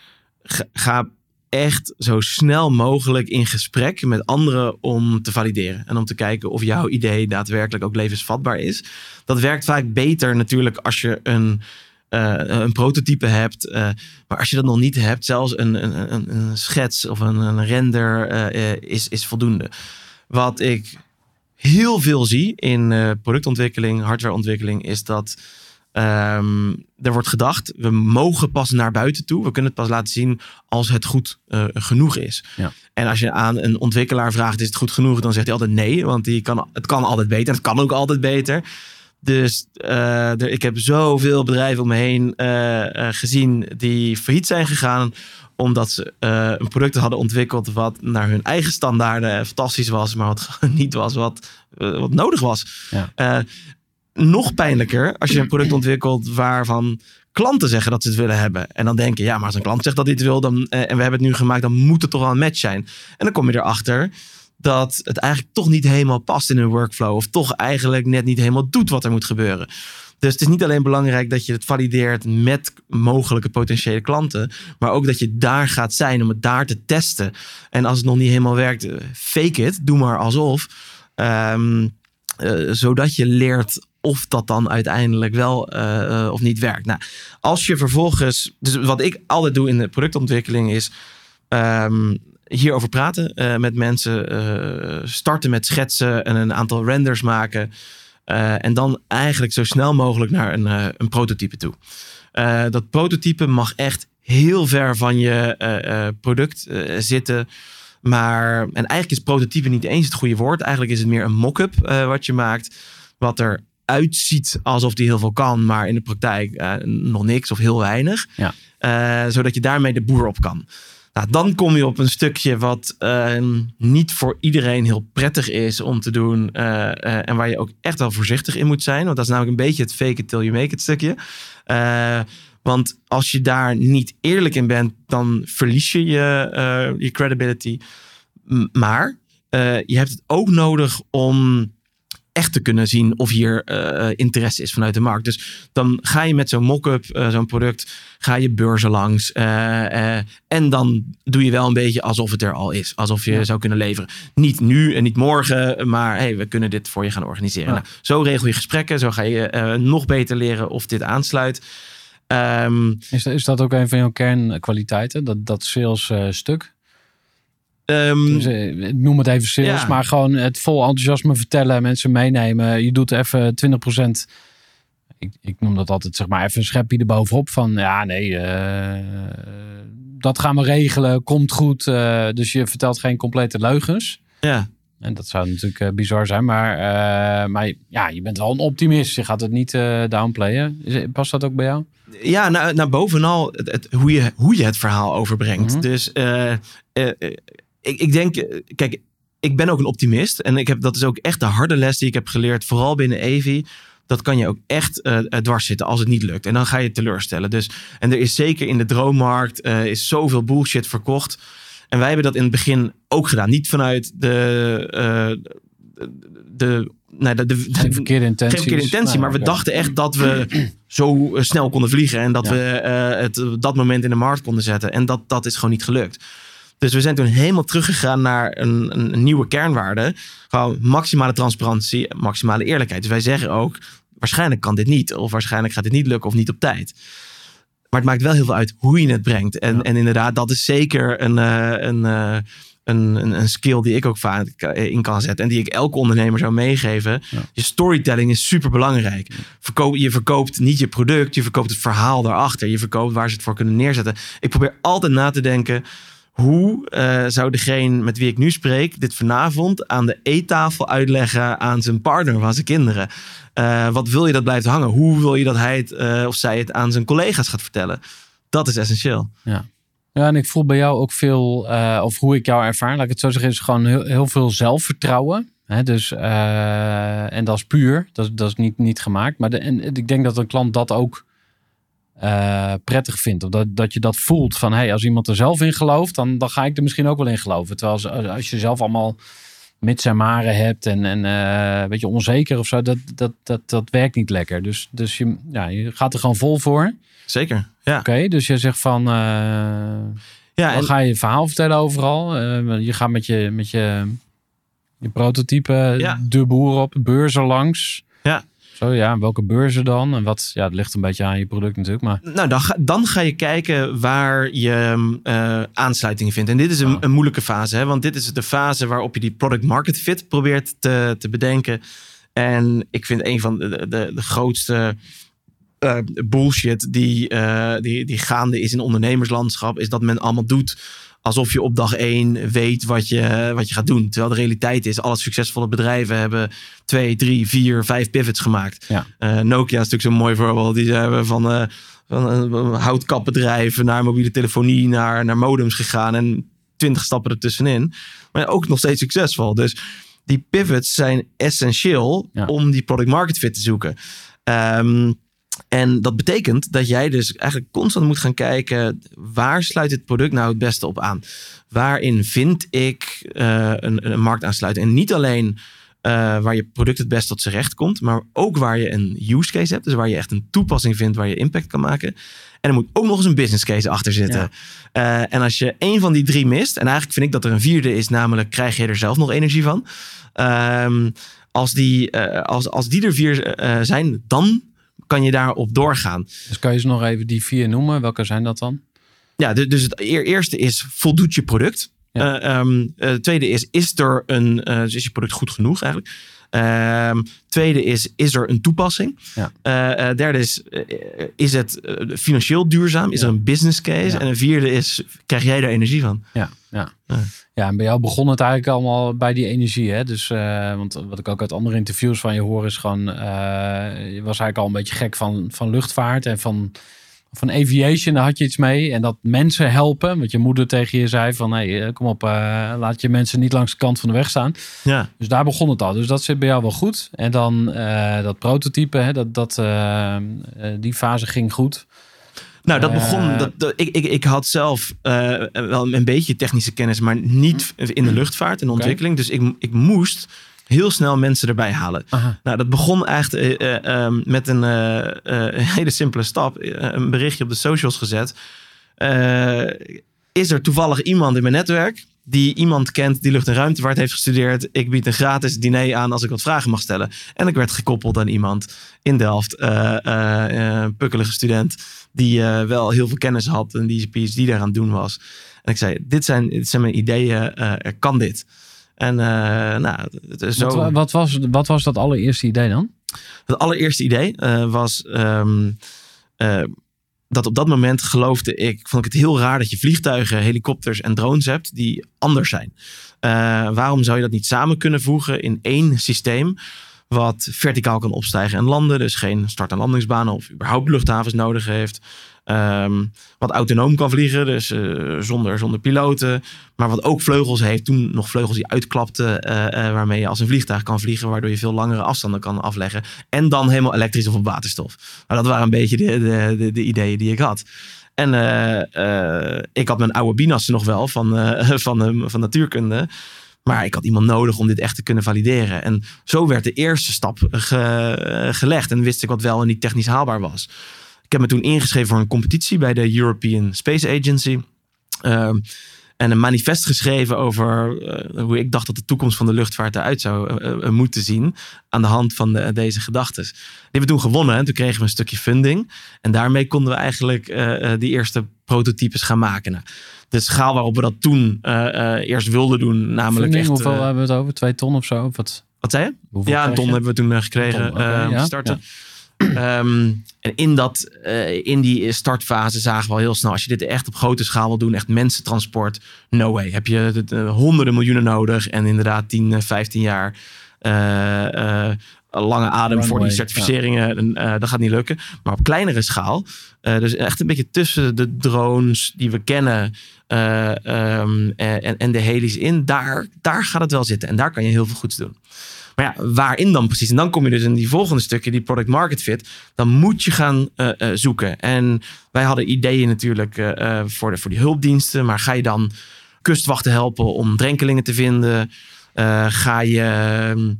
ga, echt zo snel mogelijk in gesprek met anderen om te valideren. En om te kijken of jouw idee daadwerkelijk ook levensvatbaar is. Dat werkt vaak beter natuurlijk als je een, een prototype hebt. maar als je dat nog niet hebt, zelfs een, een, een, schets of een, een render is, is voldoende. Wat ik heel veel zie in eh, productontwikkeling, hardwareontwikkeling, is dat ehm, er wordt gedacht, we mogen pas naar buiten toe. We kunnen het pas laten zien als het goed eh, genoeg is. Ja. En als je aan een ontwikkelaar vraagt, is het goed genoeg? Dan zegt hij altijd nee, want die kan, het kan altijd beter. Het kan ook altijd beter. Dus eh, er, ik heb zoveel bedrijven om me heen gezien die failliet zijn gegaan Omdat ze eh, een product hadden ontwikkeld wat naar hun eigen standaarden fantastisch was. Maar wat niet was wat, eh, wat nodig was. Ja. Eh, nog pijnlijker als je een product ontwikkelt waarvan klanten zeggen dat ze het willen hebben. En dan denken, ja, maar als een klant zegt dat hij het wil dan, eh, en we hebben het nu gemaakt, dan moet het toch wel een match zijn. En dan kom je erachter dat het eigenlijk toch niet helemaal past in hun workflow. Of toch eigenlijk net niet helemaal doet wat er moet gebeuren. Dus het is niet alleen belangrijk dat je het valideert met mogelijke potentiële klanten. Maar ook dat je daar gaat zijn om het daar te testen. En als het nog niet helemaal werkt, eh, fake it. Doe maar alsof. Ehm, eh, zodat je leert of dat dan uiteindelijk wel eh, of niet werkt. Nou, als je vervolgens. Dus wat ik altijd doe in de productontwikkeling is. ehm, hierover praten met mensen. starten met schetsen en een aantal renders maken. Eh, en dan eigenlijk zo snel mogelijk naar een, eh, een prototype toe. Eh, dat prototype mag echt heel ver van je product zitten. Maar, en eigenlijk is prototype niet eens het goede woord. Eigenlijk is het meer een mock-up wat je maakt. Wat er uitziet alsof die heel veel kan, maar in de praktijk nog niks of heel weinig. Ja. Zodat je daarmee de boer op kan. Nou, dan kom je op een stukje wat eh, niet voor iedereen heel prettig is om te doen. eh, eh, en waar je ook echt wel voorzichtig in moet zijn. Want dat is namelijk een beetje het fake it till you make it stukje. Eh, want als je daar niet eerlijk in bent, dan verlies je je, je credibility. Maar je hebt het ook nodig om echt te kunnen zien of hier eh, interesse is vanuit de markt. Dus dan ga je met zo'n mock-up, eh, zo'n product, ga je beurzen langs. eh, en dan doe je wel een beetje alsof het er al is. Alsof je Ja. zou kunnen leveren. Niet nu en niet morgen, maar hey, we kunnen dit voor je gaan organiseren. Ja. Nou, zo regel je gesprekken. Zo ga je nog beter leren of dit aansluit. Ehm, Is, is dat ook een van jouw kernkwaliteiten? Dat, dat sales stuk? Ehm, Dus, eh, ik noem het even sales, Ja. maar gewoon het vol enthousiasme vertellen, mensen meenemen. Je doet even 20%. Ik, ik noem dat altijd zeg maar even een schepje erbovenop van ja, nee, eh, dat gaan we regelen, komt goed. eh, dus je vertelt geen complete leugens. ja. En dat zou natuurlijk bizar zijn, maar, maar ja, je bent wel een optimist. Je gaat het niet downplayen. Past dat ook bij jou? Ja, nou, nou bovenal het, het- hoe, je, hoe je het verhaal overbrengt. Mhm. Dus ik, ik denk, eh, kijk, ik ben ook een optimist. En ik heb, dat is ook echt de harde les die ik heb geleerd, vooral binnen Evi. Dat kan je ook echt eh, eh, dwars zitten als het niet lukt. En dan ga je teleurstellen. Dus, en er is zeker in de droommarkt is zoveel bullshit verkocht. En wij hebben dat in het begin ook gedaan. Niet vanuit de, de, nee, de, de, Geen verkeerde intentie, maar we dachten echt dat we zo snel konden vliegen en dat Ja. we het dat moment in de markt konden zetten. En dat, dat is gewoon niet gelukt. Dus we zijn toen helemaal teruggegaan naar een, een, een nieuwe kernwaarde. Gewoon maximale transparantie, maximale eerlijkheid. Dus wij zeggen ook, waarschijnlijk kan dit niet. Of waarschijnlijk gaat dit niet lukken of niet op tijd. Maar het maakt wel heel veel uit hoe je het brengt. En, Ja. en inderdaad, dat is zeker een, eh, een, eh, een, een, een skill die ik ook vaak in kan zetten. En die ik elke ondernemer zou meegeven. Ja. Je storytelling is super belangrijk. Verkoop, je verkoopt niet je product, je verkoopt het verhaal daarachter. Je verkoopt waar ze het voor kunnen neerzetten. Ik probeer altijd na te denken. Hoe eh, zou degene met wie ik nu spreek dit vanavond aan de eettafel uitleggen aan zijn partner of aan zijn kinderen? Eh, wat wil je dat blijft hangen? Hoe wil je dat hij het eh, of zij het aan zijn collega's gaat vertellen? Dat is essentieel. Ja, en ik voel bij jou ook veel, of hoe ik jou ervaar, laat ik het zo zeggen, is gewoon heel, heel veel zelfvertrouwen. Hè, dus, en dat is puur, dat, dat is niet, niet gemaakt. Maar en ik denk dat een klant dat ook eh, prettig vindt. Of dat, dat je dat voelt van, hey, als iemand er zelf in gelooft, dan, dan ga ik er misschien ook wel in geloven. Terwijl als, als je zelf allemaal mits en maren hebt en, en eh, een beetje onzeker of zo, dat, dat, dat, dat werkt niet lekker. Dus, dus je, ja, je gaat er gewoon vol voor. Zeker. Ja. Oké, dus je zegt van, eh, Ja, dan en, ga je je verhaal vertellen overal. Je gaat met je, met je, je prototype Ja. de boer op, beurzen langs. Zo ja, welke beurzen dan? En wat, ja, het ligt een beetje aan je product natuurlijk. Maar nou, dan, ga, dan ga je kijken waar je eh aansluiting vindt. En dit is een, Ah. een moeilijke fase, hè? want dit is de fase waarop je die product market fit probeert te, te bedenken. En ik vind een van de, de, de grootste eh, bullshit die, eh, die, die gaande is in ondernemerslandschap, is dat men allemaal doet alsof je op dag één weet wat je, wat je gaat doen. Terwijl de realiteit is, alle succesvolle bedrijven hebben twee, drie, vier, vijf pivots gemaakt. Ja. Eh, Nokia is natuurlijk zo'n mooi voorbeeld. Die hebben van, eh, van een, houtkapbedrijf naar mobiele telefonie, naar, naar modems gegaan en twintig stappen ertussenin. Maar ook nog steeds succesvol. Dus die pivots zijn essentieel Ja. om die product market fit te zoeken. Ehm, en dat betekent dat jij dus eigenlijk constant moet gaan kijken... waar sluit dit product nou het beste op aan? Waarin vind ik eh, een, een marktaansluiting? En niet alleen eh, waar je product het best tot zijn recht komt... maar ook waar je een use case hebt. Dus waar je echt een toepassing vindt waar je impact kan maken. En er moet ook nog eens een business case achter zitten. Ja. Eh, en als je één van die drie mist... en eigenlijk vind ik dat er een vierde is... namelijk krijg je er zelf nog energie van... Ehm, als, die, als, als die er vier zijn, dan kan je daarop doorgaan. Dus kan je ze nog even die vier noemen? Welke zijn dat dan? Ja, du- dus het eer- eerste is, voldoet je product? Ja. Eh, ehm, eh, het tweede is, is er een, dus is je product goed genoeg eigenlijk? Ehm, tweede is, is er een toepassing? Ja. Eh, eh, derde is, eh, is het financieel duurzaam? Is Ja. er een business case? Ja. En een vierde is, krijg jij er energie van? Ja, ja. Ja. ja, en bij jou begon het eigenlijk allemaal bij die energie. Hè? Dus, want wat ik ook uit andere interviews van je hoor is gewoon... je was eigenlijk al een beetje gek van, van luchtvaart en van, van aviation. Daar had je iets mee. En dat mensen helpen. Want je moeder tegen je zei van... Hey, eh, kom op, eh, laat je mensen niet langs de kant van de weg staan. Ja. Dus daar begon het al. Dus dat zit bij jou wel goed. En dan eh, dat prototype, hè, dat, dat, die fase ging goed. Nou, dat begon. Dat, dat- ik, ik, ik had zelf wel een beetje technische kennis, maar niet in de luchtvaart en ontwikkeling. Dus ik, ik moest heel snel mensen erbij halen. Aha. Nou, dat begon echt eh, eh, ehm, met een eh, een hele simpele stap. Een berichtje op de socials gezet. Is er toevallig iemand in mijn netwerk die iemand kent die lucht- en ruimtevaart heeft gestudeerd? Ik bied een gratis diner aan als ik wat vragen mag stellen. En ik werd gekoppeld aan iemand in Delft, een pukkelige student, die wel heel veel kennis had en die zijn PhD daar aan het doen was. En ik zei, dit zijn, dit zijn mijn ideeën, eh, kan dit? En eh, nou, zo... Wat, wat, was, wat was dat allereerste idee dan? Het allereerste idee eh, was ehm, eh, dat op dat moment geloofde ik, vond ik het heel raar dat je vliegtuigen, helikopters en drones hebt die anders zijn. Waarom zou je dat niet samen kunnen voegen in één systeem? Wat verticaal kan opstijgen en landen, dus geen start- en landingsbanen of überhaupt luchthavens nodig heeft. Ehm, wat autonoom kan vliegen, dus eh, zonder, zonder piloten. Maar wat ook vleugels heeft, toen nog vleugels die uitklapten, eh, waarmee je als een vliegtuig kan vliegen, waardoor je veel langere afstanden kan afleggen. En dan helemaal elektrisch of op waterstof. Nou, dat waren een beetje de, de, de, de ideeën die ik had. En ik had mijn oude binassen nog wel van, van, van natuurkunde. Maar ik had iemand nodig om dit echt te kunnen valideren. En zo werd de eerste stap ge- gelegd. En wist ik wat wel en niet technisch haalbaar was. Ik heb me toen ingeschreven voor een competitie bij de European Space Agency. Ehm, en een manifest geschreven over eh, hoe ik dacht dat de toekomst van de luchtvaart eruit zou eh, eh, moeten zien. Aan de hand van de- deze gedachten. Die hebben we toen gewonnen. En toen kregen we een stukje funding. En daarmee konden we eigenlijk die eerste prototypes gaan maken. Nou, de schaal waarop we dat toen eerst wilden doen, namelijk Funding, echt... hoeveel hebben we het over? Twee ton of zo? Of wat? wat zei je? Hoeveel Ja, een ton je? hebben we toen gekregen om ja, Ehm, en in, dat, eh, in die startfase zagen we al heel snel, als je dit echt op grote schaal wil doen, echt mensentransport, no way. Heb je eh, honderden miljoenen nodig en inderdaad 10, eh, 15 jaar eh, eh, lange adem voor die certificeringen. En, dat gaat niet lukken. Maar op kleinere schaal, dus echt een beetje tussen de drones die we kennen eh, ehm, en, en de helis in, daar, daar gaat het wel zitten. En daar kan je heel veel goeds doen. Maar ja, waarin dan precies? En dan kom je dus in die volgende stukken, die product market fit. Dan moet je gaan eh, eh, zoeken. En wij hadden ideeën natuurlijk eh, voor, de, voor die hulpdiensten. Maar ga je dan kustwachten helpen om drenkelingen te vinden? Ga je... ehm,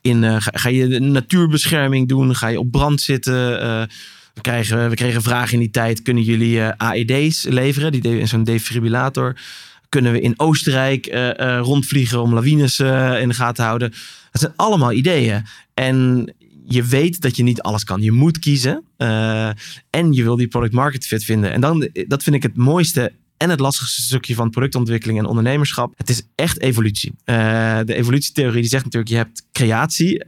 In, ga, ga je natuurbescherming doen? Ga je op brand zitten? We, krijgen, we kregen vragen in die tijd. Kunnen jullie AED's leveren? Die Zo'n defibrillator. Kunnen we in Oostenrijk eh, eh, rondvliegen om lawines eh, in de gaten te houden? Het zijn allemaal ideeën. En je weet dat je niet alles kan. Je moet kiezen. en je wil die product market fit vinden. En dan, dat vind ik het mooiste en het lastigste stukje van productontwikkeling en ondernemerschap. Het is echt evolutie. De evolutietheorie die zegt natuurlijk, je hebt creatie,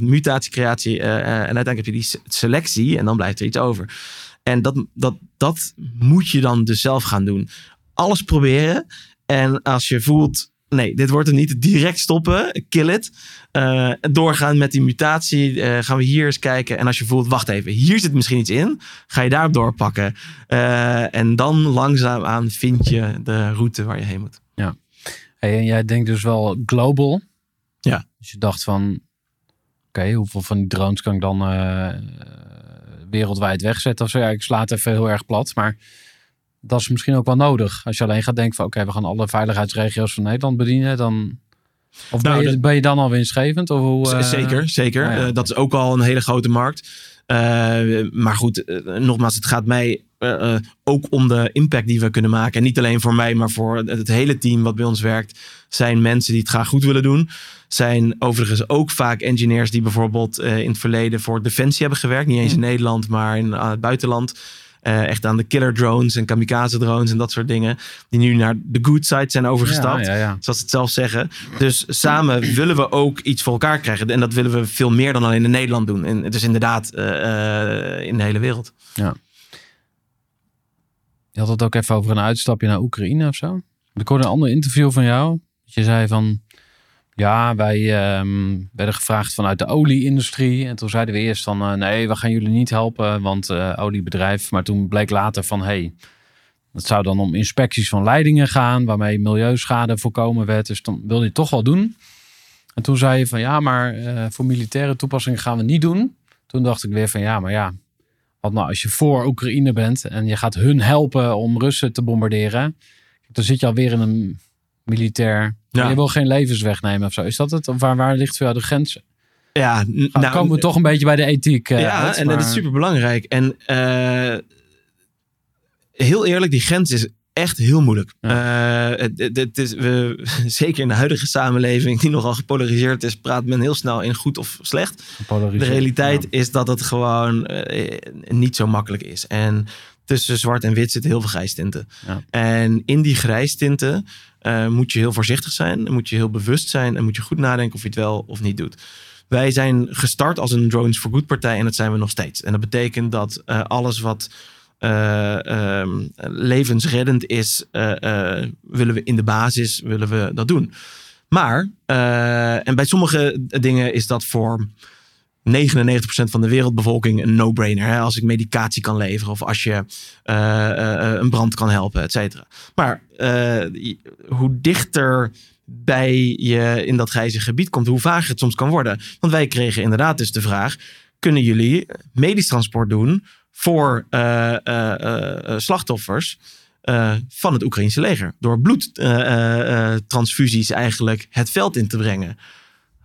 mutatie, creatie. en uiteindelijk heb je die se- selectie en dan blijft er iets over. En dat, dat, dat moet je dan dus zelf gaan doen. Alles proberen. En als je voelt, nee, dit wordt er niet. Direct stoppen, kill it. Eh, doorgaan met die mutatie. eh, gaan we hier eens kijken. En als je voelt, wacht even, hier zit misschien iets in. Ga je daarop doorpakken. Eh, en dan langzaamaan vind je de route waar je heen moet. Hey, en jij denkt dus wel global. Ja. Dus je dacht van, oké, hoeveel van die drones kan ik dan wereldwijd wegzetten of zo? Ja, ik sla het even heel erg plat, maar dat is misschien ook wel nodig. Als je alleen gaat denken van, oké, we gaan alle veiligheidsregio's van Nederland bedienen, dan... Of ben, Nou, je, dat- ben je dan al winstgevend? Of hoe, eh, zeker, zeker. nou ja, Eh, dat is ook al een hele grote markt. Eh, maar goed, nogmaals, het gaat mij ook om de impact die we kunnen maken. En niet alleen voor mij, maar voor het, hele team wat bij ons werkt. Zijn mensen die het graag goed willen doen. Zijn overigens ook vaak engineers die bijvoorbeeld in het verleden voor Defensie hebben gewerkt. Niet eens in Nederland, maar in het buitenland. Eh, echt aan de killer drones en kamikaze drones en dat soort dingen. Die nu naar de good side zijn overgestapt Ja, ja, ja. zoals ze het zelf zeggen. Dus samen willen we ook iets voor elkaar krijgen. En dat willen we veel meer dan alleen in Nederland doen. En dus inderdaad eh, eh, in de hele wereld. Je had het ook even over een uitstapje naar Oekraïne of zo. Ik hoorde een ander interview van jou. Dat je zei van, ja, wij ehm, werden gevraagd vanuit de olieindustrie. En toen zeiden we eerst van, eh, nee, we gaan jullie niet helpen, want eh, oliebedrijf. Maar toen bleek later van, hey, het zou dan om inspecties van leidingen gaan, waarmee milieuschade voorkomen werd. Dus dan wilde je het toch wel doen. En toen zei je van, ja, maar eh, voor militaire toepassingen gaan we niet doen. Toen dacht ik weer van, ja, maar ja, wat nou als je voor Oekraïne bent en je gaat hun helpen om Russen te bombarderen. Dan zit je alweer in een militair. Ja. Je wil geen levens wegnemen of zo. Is dat het? Of waar, waar ligt voor jou de grens? Ja, Nou, nou, komen we toch een beetje bij de ethiek. eh, ja, uit, en maar- dat is super belangrijk. En eh, heel eerlijk, die grens is echt heel moeilijk. Eh, het, het- het is, we, zeker in de huidige samenleving, die nogal gepolariseerd is, praat men heel snel in goed of slecht. De realiteit Ja. is dat het gewoon niet zo makkelijk is. En tussen zwart en wit zitten heel veel grijstinten. Ja. En in die grijstinten eh, moet je heel voorzichtig zijn. Moet je heel bewust zijn. En moet je goed nadenken of je het wel of niet doet. Wij zijn gestart als een Drones for Good partij. En dat zijn we nog steeds. En dat betekent dat eh, alles wat eh, ehm, levensreddend is, willen we in de basis willen we dat doen. Maar, en bij sommige dingen is dat voor 99% van de wereldbevolking een no-brainer. Als ik medicatie kan leveren of als je eh, eh, een brand kan helpen, et cetera. Maar eh, hoe dichter bij je in dat grijze gebied komt, hoe vager het soms kan worden. Want wij kregen inderdaad dus de vraag, kunnen jullie medisch transport doen voor eh, eh, eh, slachtoffers eh, van het Oekraïnse leger? Door bloedtransfusies eigenlijk het veld in te brengen.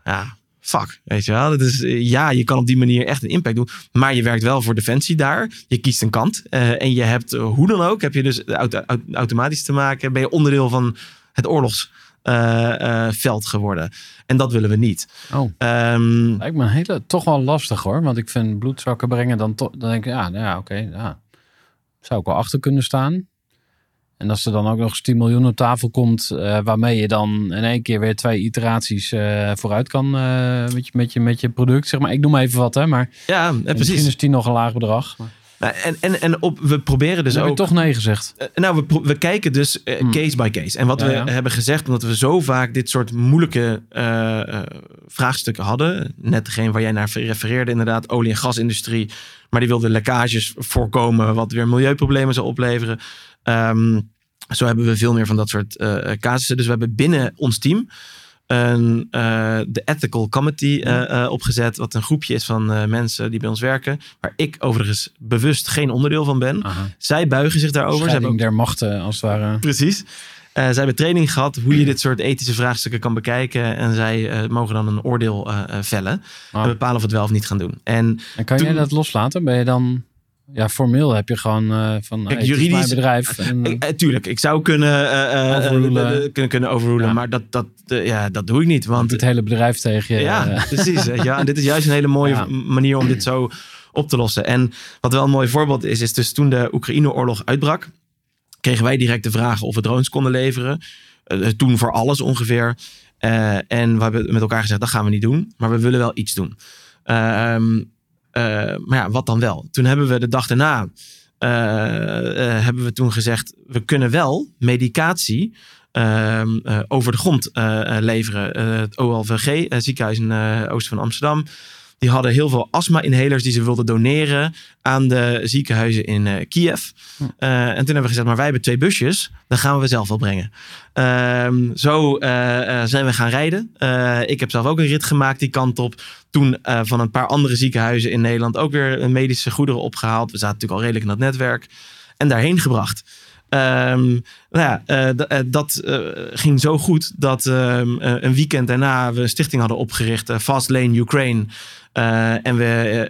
Ja, fuck, weet je wel. Dat is, eh, ja, je kan op die manier echt een impact doen. Maar je werkt wel voor Defensie daar. Je kiest een kant. eh, en je hebt, eh, hoe dan ook, heb je dus auto- auto- automatisch te maken. Ben je onderdeel van het oorlogsveld geworden. En dat willen we niet. Oh, lijkt me een hele, toch wel lastig hoor. Want ik vind bloedzakken brengen dan toch. Dan denk ik, ja, nou ja oké. ja. Zou ik wel achter kunnen staan. En als er dan ook nog eens 10 miljoen op tafel komt, eh, waarmee je dan in één keer weer twee iteraties eh, vooruit kan eh, met, je, met, je, met je product. Zeg maar, ik noem even wat, hè, maar ja, eh, misschien precies. is 10 nog een laag bedrag. Maar Nou, En, en, en op, we proberen dus heb ook... je toch nee gezegd. Eh, Nou, we, we kijken dus eh, Hmm. case by case. En wat Ja, we ja. hebben gezegd, omdat we zo vaak dit soort moeilijke eh, vraagstukken hadden. Net degene waar jij naar refereerde, inderdaad, olie- en gasindustrie. Maar die wilde lekkages voorkomen, wat weer milieuproblemen zou opleveren. Ehm, zo hebben we veel meer van dat soort casussen. Dus we hebben binnen ons team een, eh, de Ethical Committee eh, eh, opgezet. Wat een groepje is van mensen die bij ons werken. Waar ik overigens bewust geen onderdeel van ben. Aha. Zij buigen zich daarover. Hebben Scheiding ook der machten, als het ware. Precies. Zij hebben training gehad hoe je dit soort ethische vraagstukken kan bekijken. En zij mogen dan een oordeel vellen. En bepalen of we het wel of niet gaan doen. En En kan Toen- jij dat loslaten? Ben je dan... Ja, formeel heb je gewoon eh, van... Kijk, hey, het juridisch- mijn bedrijf. En, ik, eh, tuurlijk, ik zou kunnen, eh, eh, Overrulen. eh, eh, kunnen, kunnen overrulen. Ja. Maar dat, dat, eh, ja, dat doe ik niet. want het hele bedrijf tegen je. ja, eh, precies. wel. En dit is juist een hele mooie Ja. manier om dit zo op te lossen. En wat wel een mooi voorbeeld is, is dus toen de Oekraïne-oorlog uitbrak, kregen wij direct de vraag of we drones konden leveren. Eh, toen voor alles ongeveer. Eh, en we hebben met elkaar gezegd, dat gaan we niet doen. Maar we willen wel iets doen. Ehm, eh, maar ja, wat dan wel? Toen hebben we de dag daarna... eh, eh, hebben we toen gezegd, we kunnen wel medicatie ehm, eh, over de grond eh, eh, leveren. Eh, het OLVG, eh, ziekenhuis in eh, oosten van Amsterdam. Die hadden heel veel astma-inhalers die ze wilden doneren aan de ziekenhuizen in eh, Kiev. Eh, en toen hebben we gezegd, maar wij hebben twee busjes. Dan gaan we zelf wel brengen. Ehm, zo eh, zijn we gaan rijden. Ik heb zelf ook een rit gemaakt die kant op. Toen van een paar andere ziekenhuizen in Nederland ook weer medische goederen opgehaald. We zaten natuurlijk al redelijk in dat netwerk. En daarheen gebracht. Ehm, nou ja, eh, eh, dat eh, ging zo goed dat ehm, eh, een weekend daarna we een stichting hadden opgericht, Fast Lane Ukraine. En we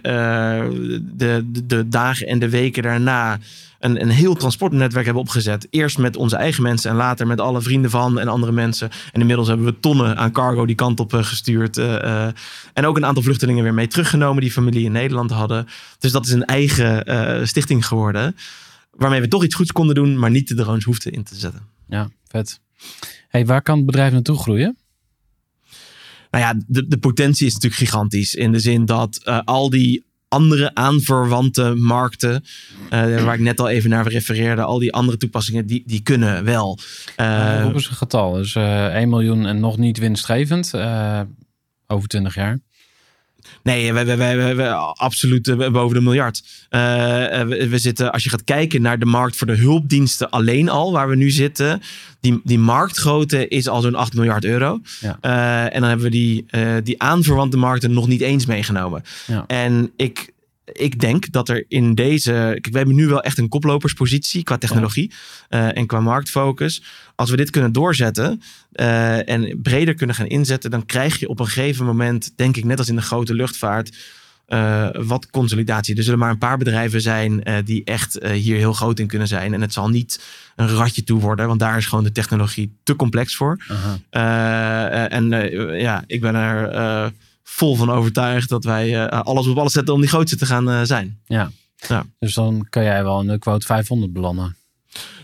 de, de, de dagen en de weken daarna een, een heel transportnetwerk hebben opgezet. Eerst met onze eigen mensen en later met alle vrienden van en andere mensen. En inmiddels hebben we tonnen aan cargo die kant op gestuurd. en ook een aantal vluchtelingen weer mee teruggenomen die familie in Nederland hadden. Dus dat is een eigen stichting geworden. Waarmee we toch iets goeds konden doen, maar niet de drones hoefden in te zetten. Ja, vet. Hey, waar kan het bedrijf naartoe groeien? Nou ja, de, de potentie is natuurlijk gigantisch. In de zin dat eh, al die andere aanverwante markten, eh, waar ik net al even naar refereerde, al die andere toepassingen, die, die kunnen wel. Uh, Roep eens een getal. Dus eh 1 miljoen en nog niet winstgevend. over 20 jaar. Nee, we, we- absoluut boven de miljard. Eh, eh, we, we zitten, als je gaat kijken naar de markt voor de hulpdiensten alleen al, waar we nu zitten, die, die marktgrootte is al zo'n 8 miljard euro. Ja. Eh, en dan hebben we die, die aanverwante markten nog niet eens meegenomen. Ja. En ik, ik denk dat er in deze. Kijk, we hebben nu wel echt een koploperspositie qua technologie eh, en qua marktfocus. Als we dit kunnen doorzetten eh, en breder kunnen gaan inzetten, dan krijg je op een gegeven moment, denk ik, net als in de grote luchtvaart. eh, wat consolidatie. Er zullen maar een paar bedrijven zijn die echt hier heel groot in kunnen zijn. En het zal niet een ratje toe worden, want daar is gewoon de technologie te complex voor. En ja, ik ben er vol van overtuigd dat wij eh, alles op alles zetten om die grootste te gaan eh, zijn. Dus dan kan jij wel in de quote 500 belanden.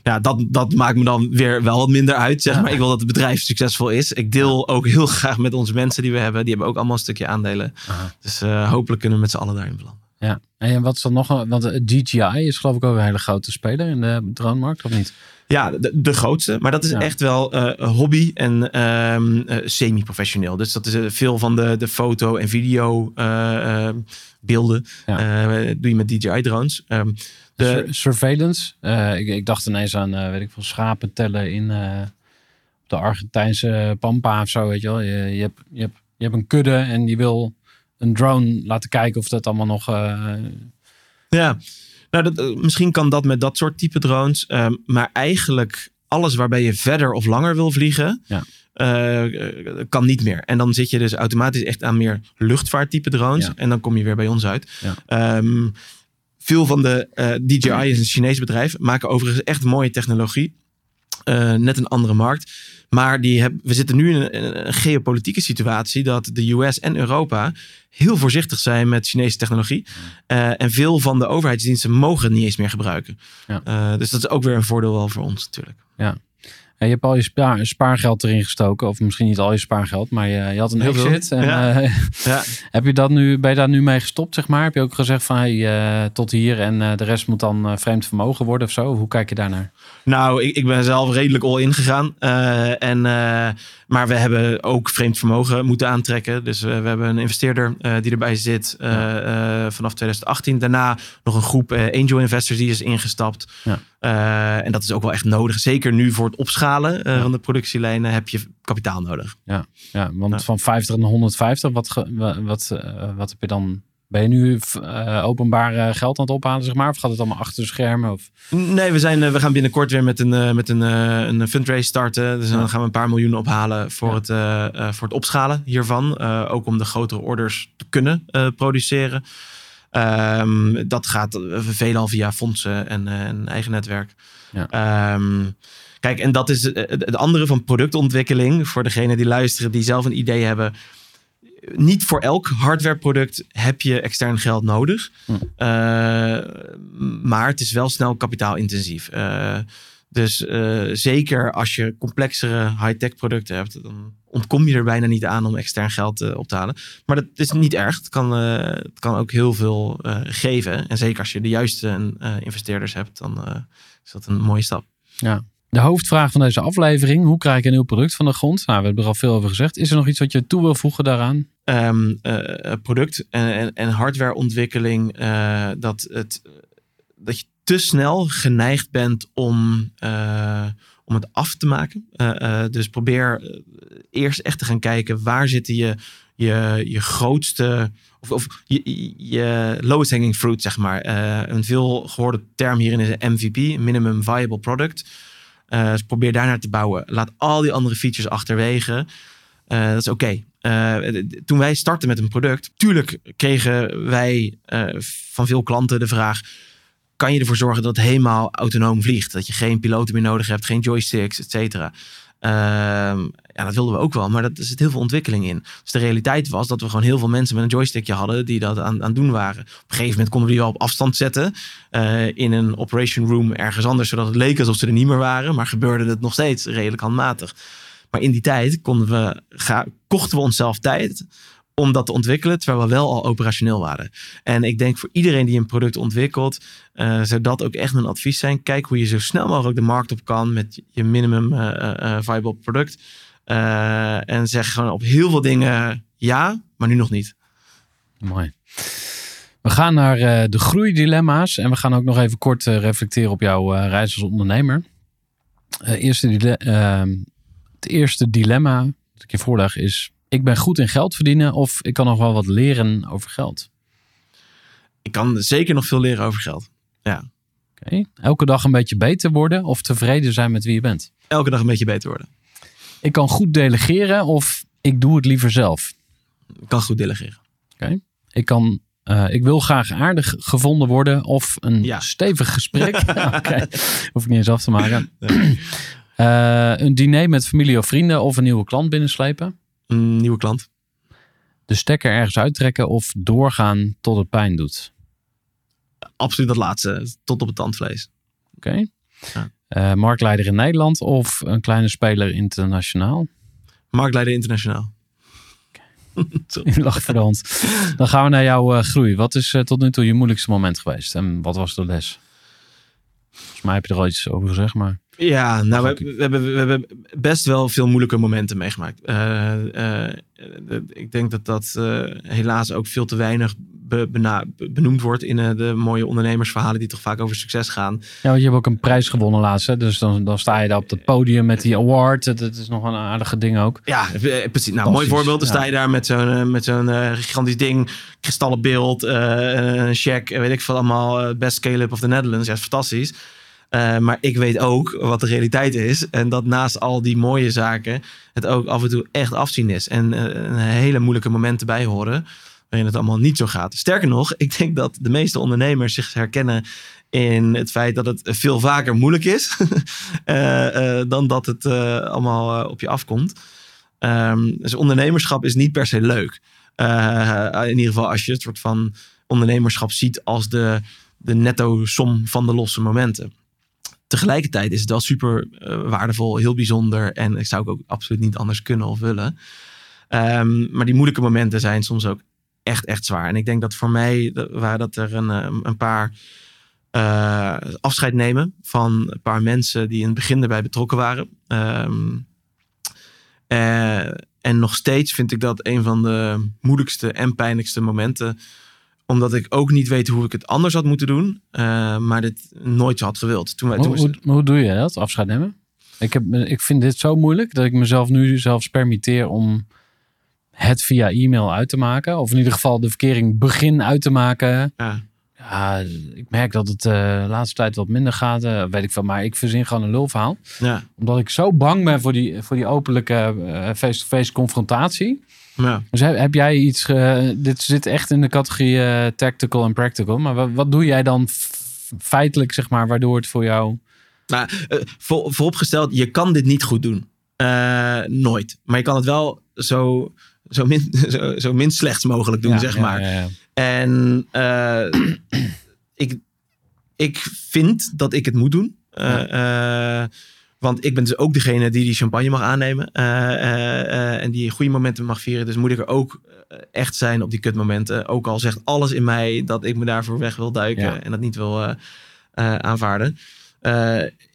Ja, dat, dat maakt me dan weer wel wat minder uit. Zeg Ja. maar. Ik wil dat het bedrijf succesvol is. Ik deel ook heel graag met onze mensen die we hebben. Die hebben ook allemaal een stukje aandelen. Aha. Dus eh, hopelijk kunnen we met z'n allen daarin belanden. Ja. En wat is dan nog? een- Want eh, DJI is geloof ik ook een hele grote speler in de dronemarkt, of niet? Ja, de, de grootste. Maar dat is Ja. echt wel eh, hobby en ehm, eh, semi-professioneel. Dus dat is veel van de, de foto- en video eh, eh, beelden. Ja. doe je met DJI-drones. Ehm, de, Sur- surveillance. Ik, ik dacht ineens aan, weet ik veel, schapen tellen in op de Argentijnse Pampa of zo, weet je wel. Je, je, hebt, je, hebt, je hebt een kudde en die wil een drone laten kijken of dat allemaal nog... eh, Ja, nou, dat, eh, misschien kan dat met dat soort type drones. ehm, maar eigenlijk alles waarbij je verder of langer wil vliegen, Ja. eh, kan niet meer. En dan zit je dus automatisch echt aan meer luchtvaarttype drones. Ja. En dan kom je weer bij ons uit. Ja. Ehm, veel van de eh, DJI is een Chinees bedrijf, maken overigens echt mooie technologie. Net een andere markt. Maar die heb, we zitten nu in een, geopolitieke situatie dat de US en Europa heel voorzichtig zijn met Chinese technologie. Eh, en veel van de overheidsdiensten mogen het niet eens meer gebruiken. Ja. Eh, dus dat is ook weer een voordeel wel voor ons natuurlijk. En je hebt al je spaar, spaargeld erin gestoken. Of misschien niet al je spaargeld, maar je, je had een Heel exit. En, Ja. eh, Ja. heb je dat nu, ben je daar nu mee gestopt, zeg maar? Heb je ook gezegd van hey, eh, tot hier en eh, de rest moet dan vreemd vermogen worden of zo? Hoe kijk je daarnaar? Nou, ik, ik ben zelf redelijk all in gegaan. Eh, en, maar we hebben ook vreemd vermogen moeten aantrekken. Dus we hebben een investeerder die erbij zit vanaf 2018. Daarna nog een groep angel investors die is ingestapt. Ja. Eh, en dat is ook wel echt nodig. Zeker nu voor het opschalen eh, Ja. van de productielijnen heb je kapitaal nodig. Ja, want Ja. van 50 naar 150, wat, ge- wat, eh, wat heb je dan? Ben je nu openbaar geld aan het ophalen, zeg maar? Of gaat het allemaal achter de schermen? Of... Nee, we, zijn, we gaan binnenkort weer met een, met een, een fundraise starten. Dus Ja. dan gaan we een paar miljoen ophalen voor, het, voor het opschalen hiervan. Ook om de grotere orders te kunnen produceren. Ehm, dat gaat eh, veelal via fondsen en eh, een eigen netwerk. Ja. Ehm, kijk, en dat is eh, het andere van productontwikkeling. Voor degenen die luisteren, die zelf een idee hebben. Niet voor elk hardwareproduct heb je extern geld nodig. Hm. Maar het is wel snel kapitaalintensief. Eh, dus eh, zeker als je complexere high-tech producten hebt, dan ontkom je er bijna niet aan om extern geld eh, op te halen. Maar dat is niet erg. Het kan, eh, het kan ook heel veel geven. En zeker als je de juiste investeerders hebt, dan is dat een mooie stap. Ja. De hoofdvraag van deze aflevering. Hoe krijg ik een nieuw product van de grond? Nou, we hebben er al veel over gezegd. Is er nog iets wat je toe wil voegen daaraan? Ehm, eh, product en, en, en hardwareontwikkeling. dat, het, dat je te snel geneigd bent om, eh, om het af te maken. Eh, eh, dus probeer eerst echt te gaan kijken waar zitten je, je, je grootste of, of je, je lowest hanging fruit, zeg maar. Een veel gehoorde term hierin is een MVP, minimum viable product. Dus probeer daarnaar te bouwen. Laat al die andere features achterwege. Dat is oké. Toen wij startten met een product, tuurlijk kregen wij van veel klanten de vraag: kan je ervoor zorgen dat het helemaal autonoom vliegt? Dat je geen piloten meer nodig hebt, geen joysticks, et cetera. Ehm, ja, dat wilden we ook wel, maar er zit heel veel ontwikkeling in. Dus de realiteit was dat we gewoon heel veel mensen met een joystickje hadden die dat aan, het doen waren. Op een gegeven moment konden we die wel op afstand zetten eh, in een operation room ergens anders, zodat het leek alsof ze er niet meer waren, maar gebeurde het nog steeds redelijk handmatig. Maar in die tijd konden we, kochten we onszelf tijd om dat te ontwikkelen, terwijl we wel al operationeel waren. En ik denk voor iedereen die een product ontwikkelt, eh, zou dat ook echt mijn advies zijn. Kijk hoe je zo snel mogelijk de markt op kan met je minimum eh, viable product. En zeg gewoon op heel veel dingen ja, maar nu nog niet. Mooi. We gaan naar de groeidilemma's. En we gaan ook nog even kort reflecteren op jouw reis als ondernemer. Eerste ehm, het eerste dilemma dat ik je voorleg is... Ik ben goed in geld verdienen of ik kan nog wel wat leren over geld. Ik kan zeker nog veel leren over geld. Ja, Oké. Elke dag een beetje beter worden of tevreden zijn met wie je bent. elke dag een beetje beter worden. Ik kan goed delegeren of ik doe het liever zelf. Ik kan goed delegeren. Ik, kan, eh, ik wil graag aardig gevonden worden of een Ja. stevig gesprek. Oké, hoef ik niet eens af te maken. Eh, een diner met familie of vrienden of een nieuwe klant binnenslepen. Een nieuwe klant. De stekker ergens uittrekken of doorgaan tot het pijn doet. Absoluut dat laatste. Tot op het tandvlees. Oké. Ja. Eh, marktleider in Nederland of een kleine speler internationaal. Marktleider internationaal. Sorry. Je lacht voor de hand. Dan gaan we naar jouw eh, groei. Wat is eh, tot nu toe je moeilijkste moment geweest? En wat was de les? Volgens mij heb je er al iets over gezegd, maar... Ja, nou, we, we, hebben, we hebben best wel veel moeilijke momenten meegemaakt. De- ik denk dat dat eh, helaas ook veel te weinig be- bena- be- benoemd wordt in de mooie ondernemersverhalen die toch vaak over succes gaan. Ja, want je hebt ook een prijs gewonnen laatst. Hè? Dus dan, dan sta je daar op het podium met die award. Dat, dat is nog een aardige ding ook. Ja, precies. Nou, mooi voorbeeld. Dan sta je daar met zo'n met zo'n gigantisch ding, kristallen beeld, eh, een check, weet ik veel allemaal, best scale-up of the Netherlands. Ja, is fantastisch. Eh, maar ik weet ook wat de realiteit is. En dat naast al die mooie zaken het ook af en toe echt afzien is. En een hele moeilijke momenten bij horen waarin het allemaal niet zo gaat. Sterker nog, ik denk dat de meeste ondernemers zich herkennen in het feit dat het veel vaker moeilijk is eh, dan dat het allemaal op je afkomt. Ehm, dus ondernemerschap is niet per se leuk. In ieder geval als je het soort van ondernemerschap ziet als de, de netto som van de losse momenten. Tegelijkertijd is het wel super eh, waardevol, heel bijzonder. En ik zou het ook absoluut niet anders kunnen of willen. Ehm, maar die moeilijke momenten zijn soms ook echt, echt zwaar. En ik denk dat voor mij dat- waren dat er een, eh, een paar eh, afscheid nemen van een paar mensen die in het begin erbij betrokken waren. Ehm, eh, en nog steeds vind ik dat een van de moeilijkste en pijnlijkste momenten. Omdat ik ook niet weet hoe ik het anders had moeten doen. eh, maar dit nooit had gewild. Toen, wij- toen Hoe, we- hoe, hoe doe je dat, afscheid nemen? Ik, heb, ik vind dit zo moeilijk dat ik mezelf nu zelfs permitteer om het via e-mail uit te maken. Of in ieder geval de verkering begin uit te maken. ja, Ja, ik merk dat het eh, de laatste tijd wat minder gaat. eh, weet ik veel, maar ik verzin gewoon een lulverhaal. ja, Omdat ik zo bang ben voor die, voor die openlijke face-to-face confrontatie. Ja. Dus heb, heb jij iets... ge- dit zit echt in de categorie eh, tactical en practical. Maar wat, wat doe jij dan feitelijk, zeg maar, waardoor het voor jou... Nou, eh, voor, vooropgesteld, je kan dit niet goed doen. Eh, nooit. Maar je kan het wel zo, zo, min, zo, zo min slechts mogelijk doen, Ja, zeg ja, maar. En eh, ik, ik vind dat ik het moet doen. Eh, eh, want ik ben dus ook degene die die champagne mag aannemen. eh, eh, eh, en die goede momenten mag vieren. Dus moet ik er ook echt zijn op die kutmomenten. Ook al zegt alles in mij dat ik me daarvoor weg wil duiken. Ja. En dat niet wil aanvaarden.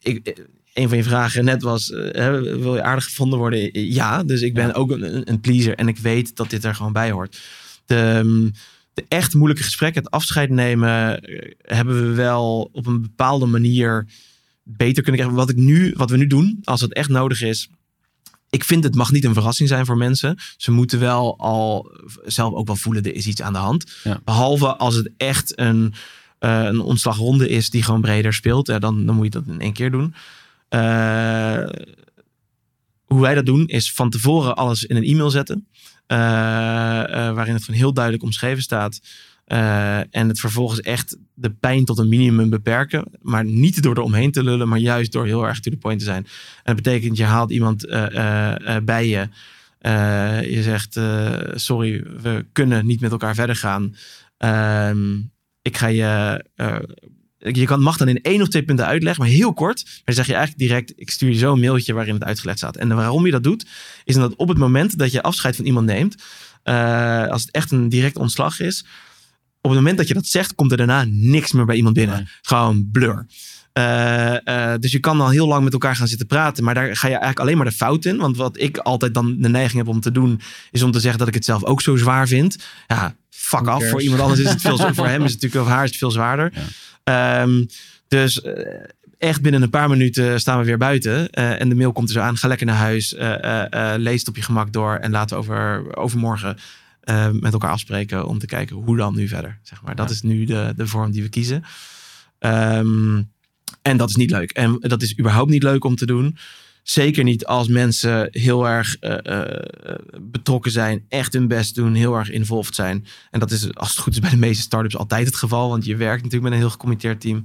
Ik, een van je vragen net was, hè, wil je aardig gevonden worden? Ja, dus ik ben Ja. ook een, een pleaser en ik weet dat dit er gewoon bij hoort. De, ehm, de echt moeilijke gesprekken, het afscheid nemen, hebben we wel op een bepaalde manier beter kunnen krijgen. Wat, ik nu, wat we nu doen, als het echt nodig is. Ik vind het mag niet een verrassing zijn voor mensen. Ze moeten wel al zelf ook wel voelen, er is iets aan de hand. Ja. Behalve als het echt een, eh, een ontslagronde is die gewoon breder speelt. Ja, dan, dan moet je dat in één keer doen. Eh, hoe wij dat doen is van tevoren alles in een e-mail zetten. eh, waarin het gewoon heel duidelijk omschreven staat. Eh, en het vervolgens echt de pijn tot een minimum beperken. Maar niet door er omheen te lullen, maar juist door heel erg to the point te zijn. En dat betekent, je haalt iemand eh, eh, bij je. Je zegt, sorry, we kunnen niet met elkaar verder gaan. Ehm, ik ga je... je kan, mag dan in één of twee punten uitleggen, maar heel kort. Maar dan zeg je eigenlijk direct, ik stuur je zo een mailtje waarin het uitgelegd staat. En waarom je dat doet, is omdat op het moment dat je afscheid van iemand neemt, als het echt een direct ontslag is, op het moment dat je dat zegt, komt er daarna niks meer bij iemand binnen. Nee. Gewoon blur. Eh, eh, dus je kan al heel lang met elkaar gaan zitten praten, maar daar ga je eigenlijk alleen maar de fout in. Want wat ik altijd dan de neiging heb om te doen, is om te zeggen dat ik het zelf ook zo zwaar vind. Ja, fuck af. Voor iemand anders is het veel, voor hem is het natuurlijk, of haar is het veel zwaarder. Ehm, dus eh, echt binnen een paar minuten staan we weer buiten. en de mail komt er zo aan. Ga lekker naar huis. lees het op je gemak door. En laten we over, overmorgen eh, met elkaar afspreken. Om te kijken hoe dan nu verder. Zeg maar. Dat Ja. is nu de, de vorm die we kiezen. Ehm, en dat is niet leuk. En dat is überhaupt niet leuk om te doen. Zeker niet als mensen heel erg eh, eh, betrokken zijn, echt hun best doen, heel erg involved zijn. En dat is, als het goed is, bij de meeste startups altijd het geval. Want je werkt natuurlijk met een heel gecommitteerd team.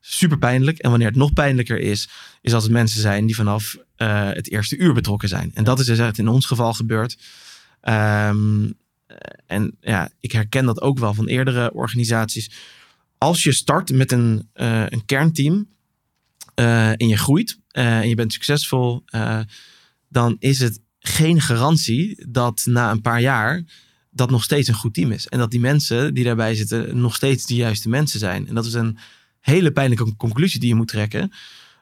Super pijnlijk. En wanneer het nog pijnlijker is, is als het mensen zijn die vanaf het eerste uur betrokken zijn. En dat is dus echt in ons geval gebeurd. Ehm, en ja, ik herken dat ook wel van eerdere organisaties. Als je start met een, eh, een kernteam eh, en je groeit eh, en je bent succesvol, eh, dan is het geen garantie dat na een paar jaar dat nog steeds een goed team is. En dat die mensen die daarbij zitten nog steeds de juiste mensen zijn. En dat is een hele pijnlijke conclusie die je moet trekken.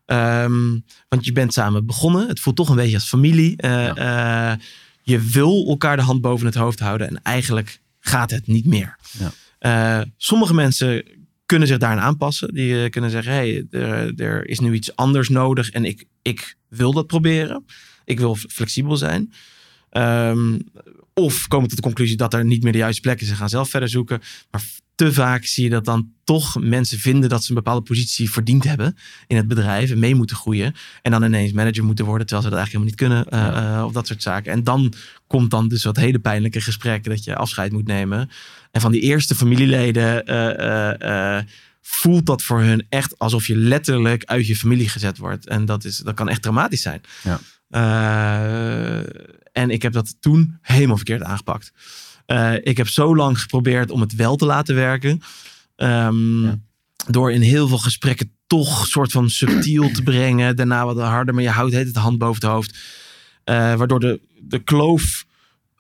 Ehm, want je bent samen begonnen. Het voelt toch een beetje als familie. Eh, eh, je wil elkaar de hand boven het hoofd houden. En eigenlijk gaat het niet meer. Ja. Eh, sommige mensen kunnen zich daaraan aanpassen. Die eh, kunnen zeggen, hey, er, er is nu iets anders nodig. En ik, ik wil dat proberen. Ik wil flexibel zijn. Ehm, of komen tot de conclusie dat er niet meer de juiste plek is en gaan zelf verder zoeken. Maar te vaak zie je dat dan toch mensen vinden dat ze een bepaalde positie verdiend hebben in het bedrijf en mee moeten groeien. En dan ineens manager moeten worden, terwijl ze dat eigenlijk helemaal niet kunnen. eh, of dat soort zaken. En dan komt dan dus wat hele pijnlijke gesprekken dat je afscheid moet nemen. En van die eerste familieleden eh, voelt dat voor hun echt alsof je letterlijk uit je familie gezet wordt. En dat, is, dat kan echt dramatisch zijn. Ja. En ik heb dat toen helemaal verkeerd aangepakt. Eh, ik heb zo lang geprobeerd om het wel te laten werken. Ehm, Ja. Door in heel veel gesprekken toch soort van subtiel te brengen. Daarna wat harder, maar je houdt het de hand boven het hoofd. Eh, waardoor de, de kloof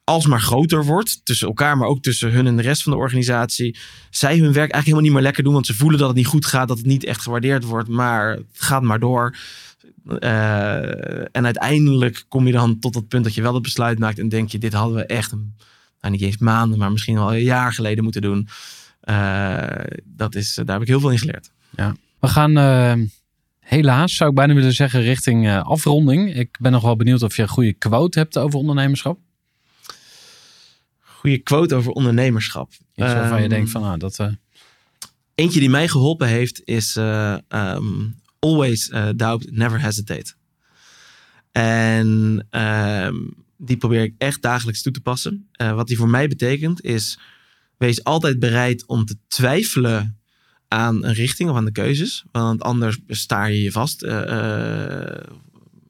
alsmaar groter wordt. Tussen elkaar, maar ook tussen hun en de rest van de organisatie. Zij hun werk eigenlijk helemaal niet meer lekker doen. Want ze voelen dat het niet goed gaat. Dat het niet echt gewaardeerd wordt. Maar het gaat maar door. Eh, en uiteindelijk kom je dan tot dat punt dat je wel het besluit maakt. En denk je, dit hadden we echt, een, nou niet eens maanden, maar misschien al een jaar geleden moeten doen. Eh, dat is, daar heb ik heel veel in geleerd. We gaan eh, helaas, zou ik bijna willen zeggen, richting eh, afronding. Ik ben nog wel benieuwd of je een goede quote hebt over ondernemerschap. Goede quote over ondernemerschap. Iets waarvan je Ehm, denkt van, ah, dat... eh, Eentje die mij geholpen heeft is eh, ehm, always eh, doubt, never hesitate. En ehm, die probeer ik echt dagelijks toe te passen. Eh, wat die voor mij betekent is, wees altijd bereid om te twijfelen aan een richting of aan de keuzes. Want anders staar je je vast, eh,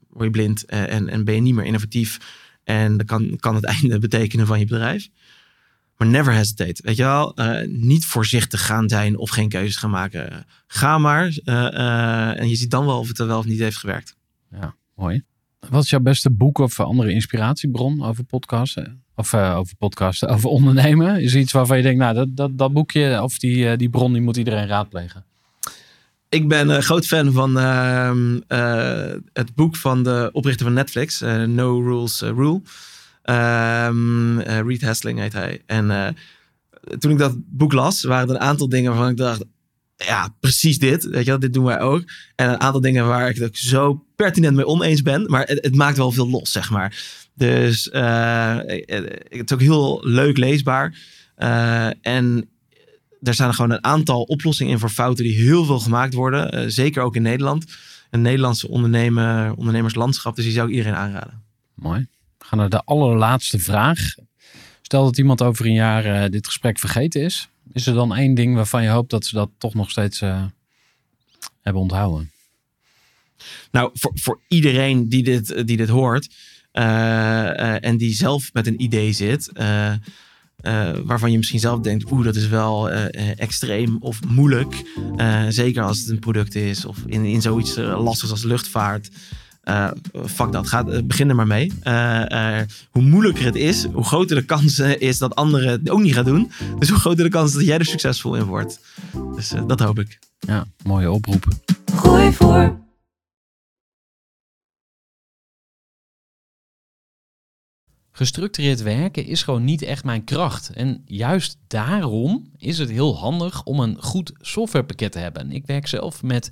word je blind en, en ben je niet meer innovatief. En dat kan, kan het einde betekenen van je bedrijf. Maar never hesitate. Weet je wel, Eh, niet voorzichtig gaan zijn of geen keuzes gaan maken. Ga maar. eh, eh, en je ziet dan wel of het er wel of niet heeft gewerkt. Ja, mooi. Wat is jouw beste boek of andere inspiratiebron over podcasten? Of over podcasten, over ondernemen? Is er iets waarvan je denkt, nou, dat, dat, dat boekje of die, die bron, die moet iedereen raadplegen? Ik ben een groot fan van ehm, eh, het boek van de oprichter van Netflix, No Rules Rule. Ehm, eh, Reed Hastling heet hij. En eh, toen ik dat boek las, waren er een aantal dingen waarvan ik dacht, ja, precies dit. Weet je dit doen wij ook. En een aantal dingen waar ik het zo pertinent mee oneens ben. Maar het, het maakt wel veel los, zeg maar. Dus eh, het is ook heel leuk leesbaar. En er staan gewoon een aantal oplossingen in voor fouten die heel veel gemaakt worden. Zeker ook in Nederland. Een Nederlandse ondernemer, ondernemerslandschap. Dus die zou ik iedereen aanraden. Mooi. We gaan naar de allerlaatste vraag. Stel dat iemand over een jaar eh, dit gesprek vergeten is. Is er dan één ding waarvan je hoopt dat ze dat toch nog steeds eh, hebben onthouden? Nou, voor, voor iedereen die dit, die dit hoort eh, eh, en die zelf met een idee zit, eh, eh, waarvan je misschien zelf denkt, oeh, dat is wel eh, eh, extreem of moeilijk. Eh, zeker als het een product is of in, in zoiets eh, lastigs als luchtvaart. Eh, fuck dat, ga, eh, begin er maar mee. Eh, eh, hoe moeilijker het is, hoe groter de kans is dat anderen het ook niet gaan doen. Dus hoe groter de kans dat jij er succesvol in wordt. Dus dat hoop ik. Ja, mooie oproep. Gooi voor. Gestructureerd werken is gewoon niet echt mijn kracht. En juist daarom is het heel handig om een goed softwarepakket te hebben. Ik werk zelf met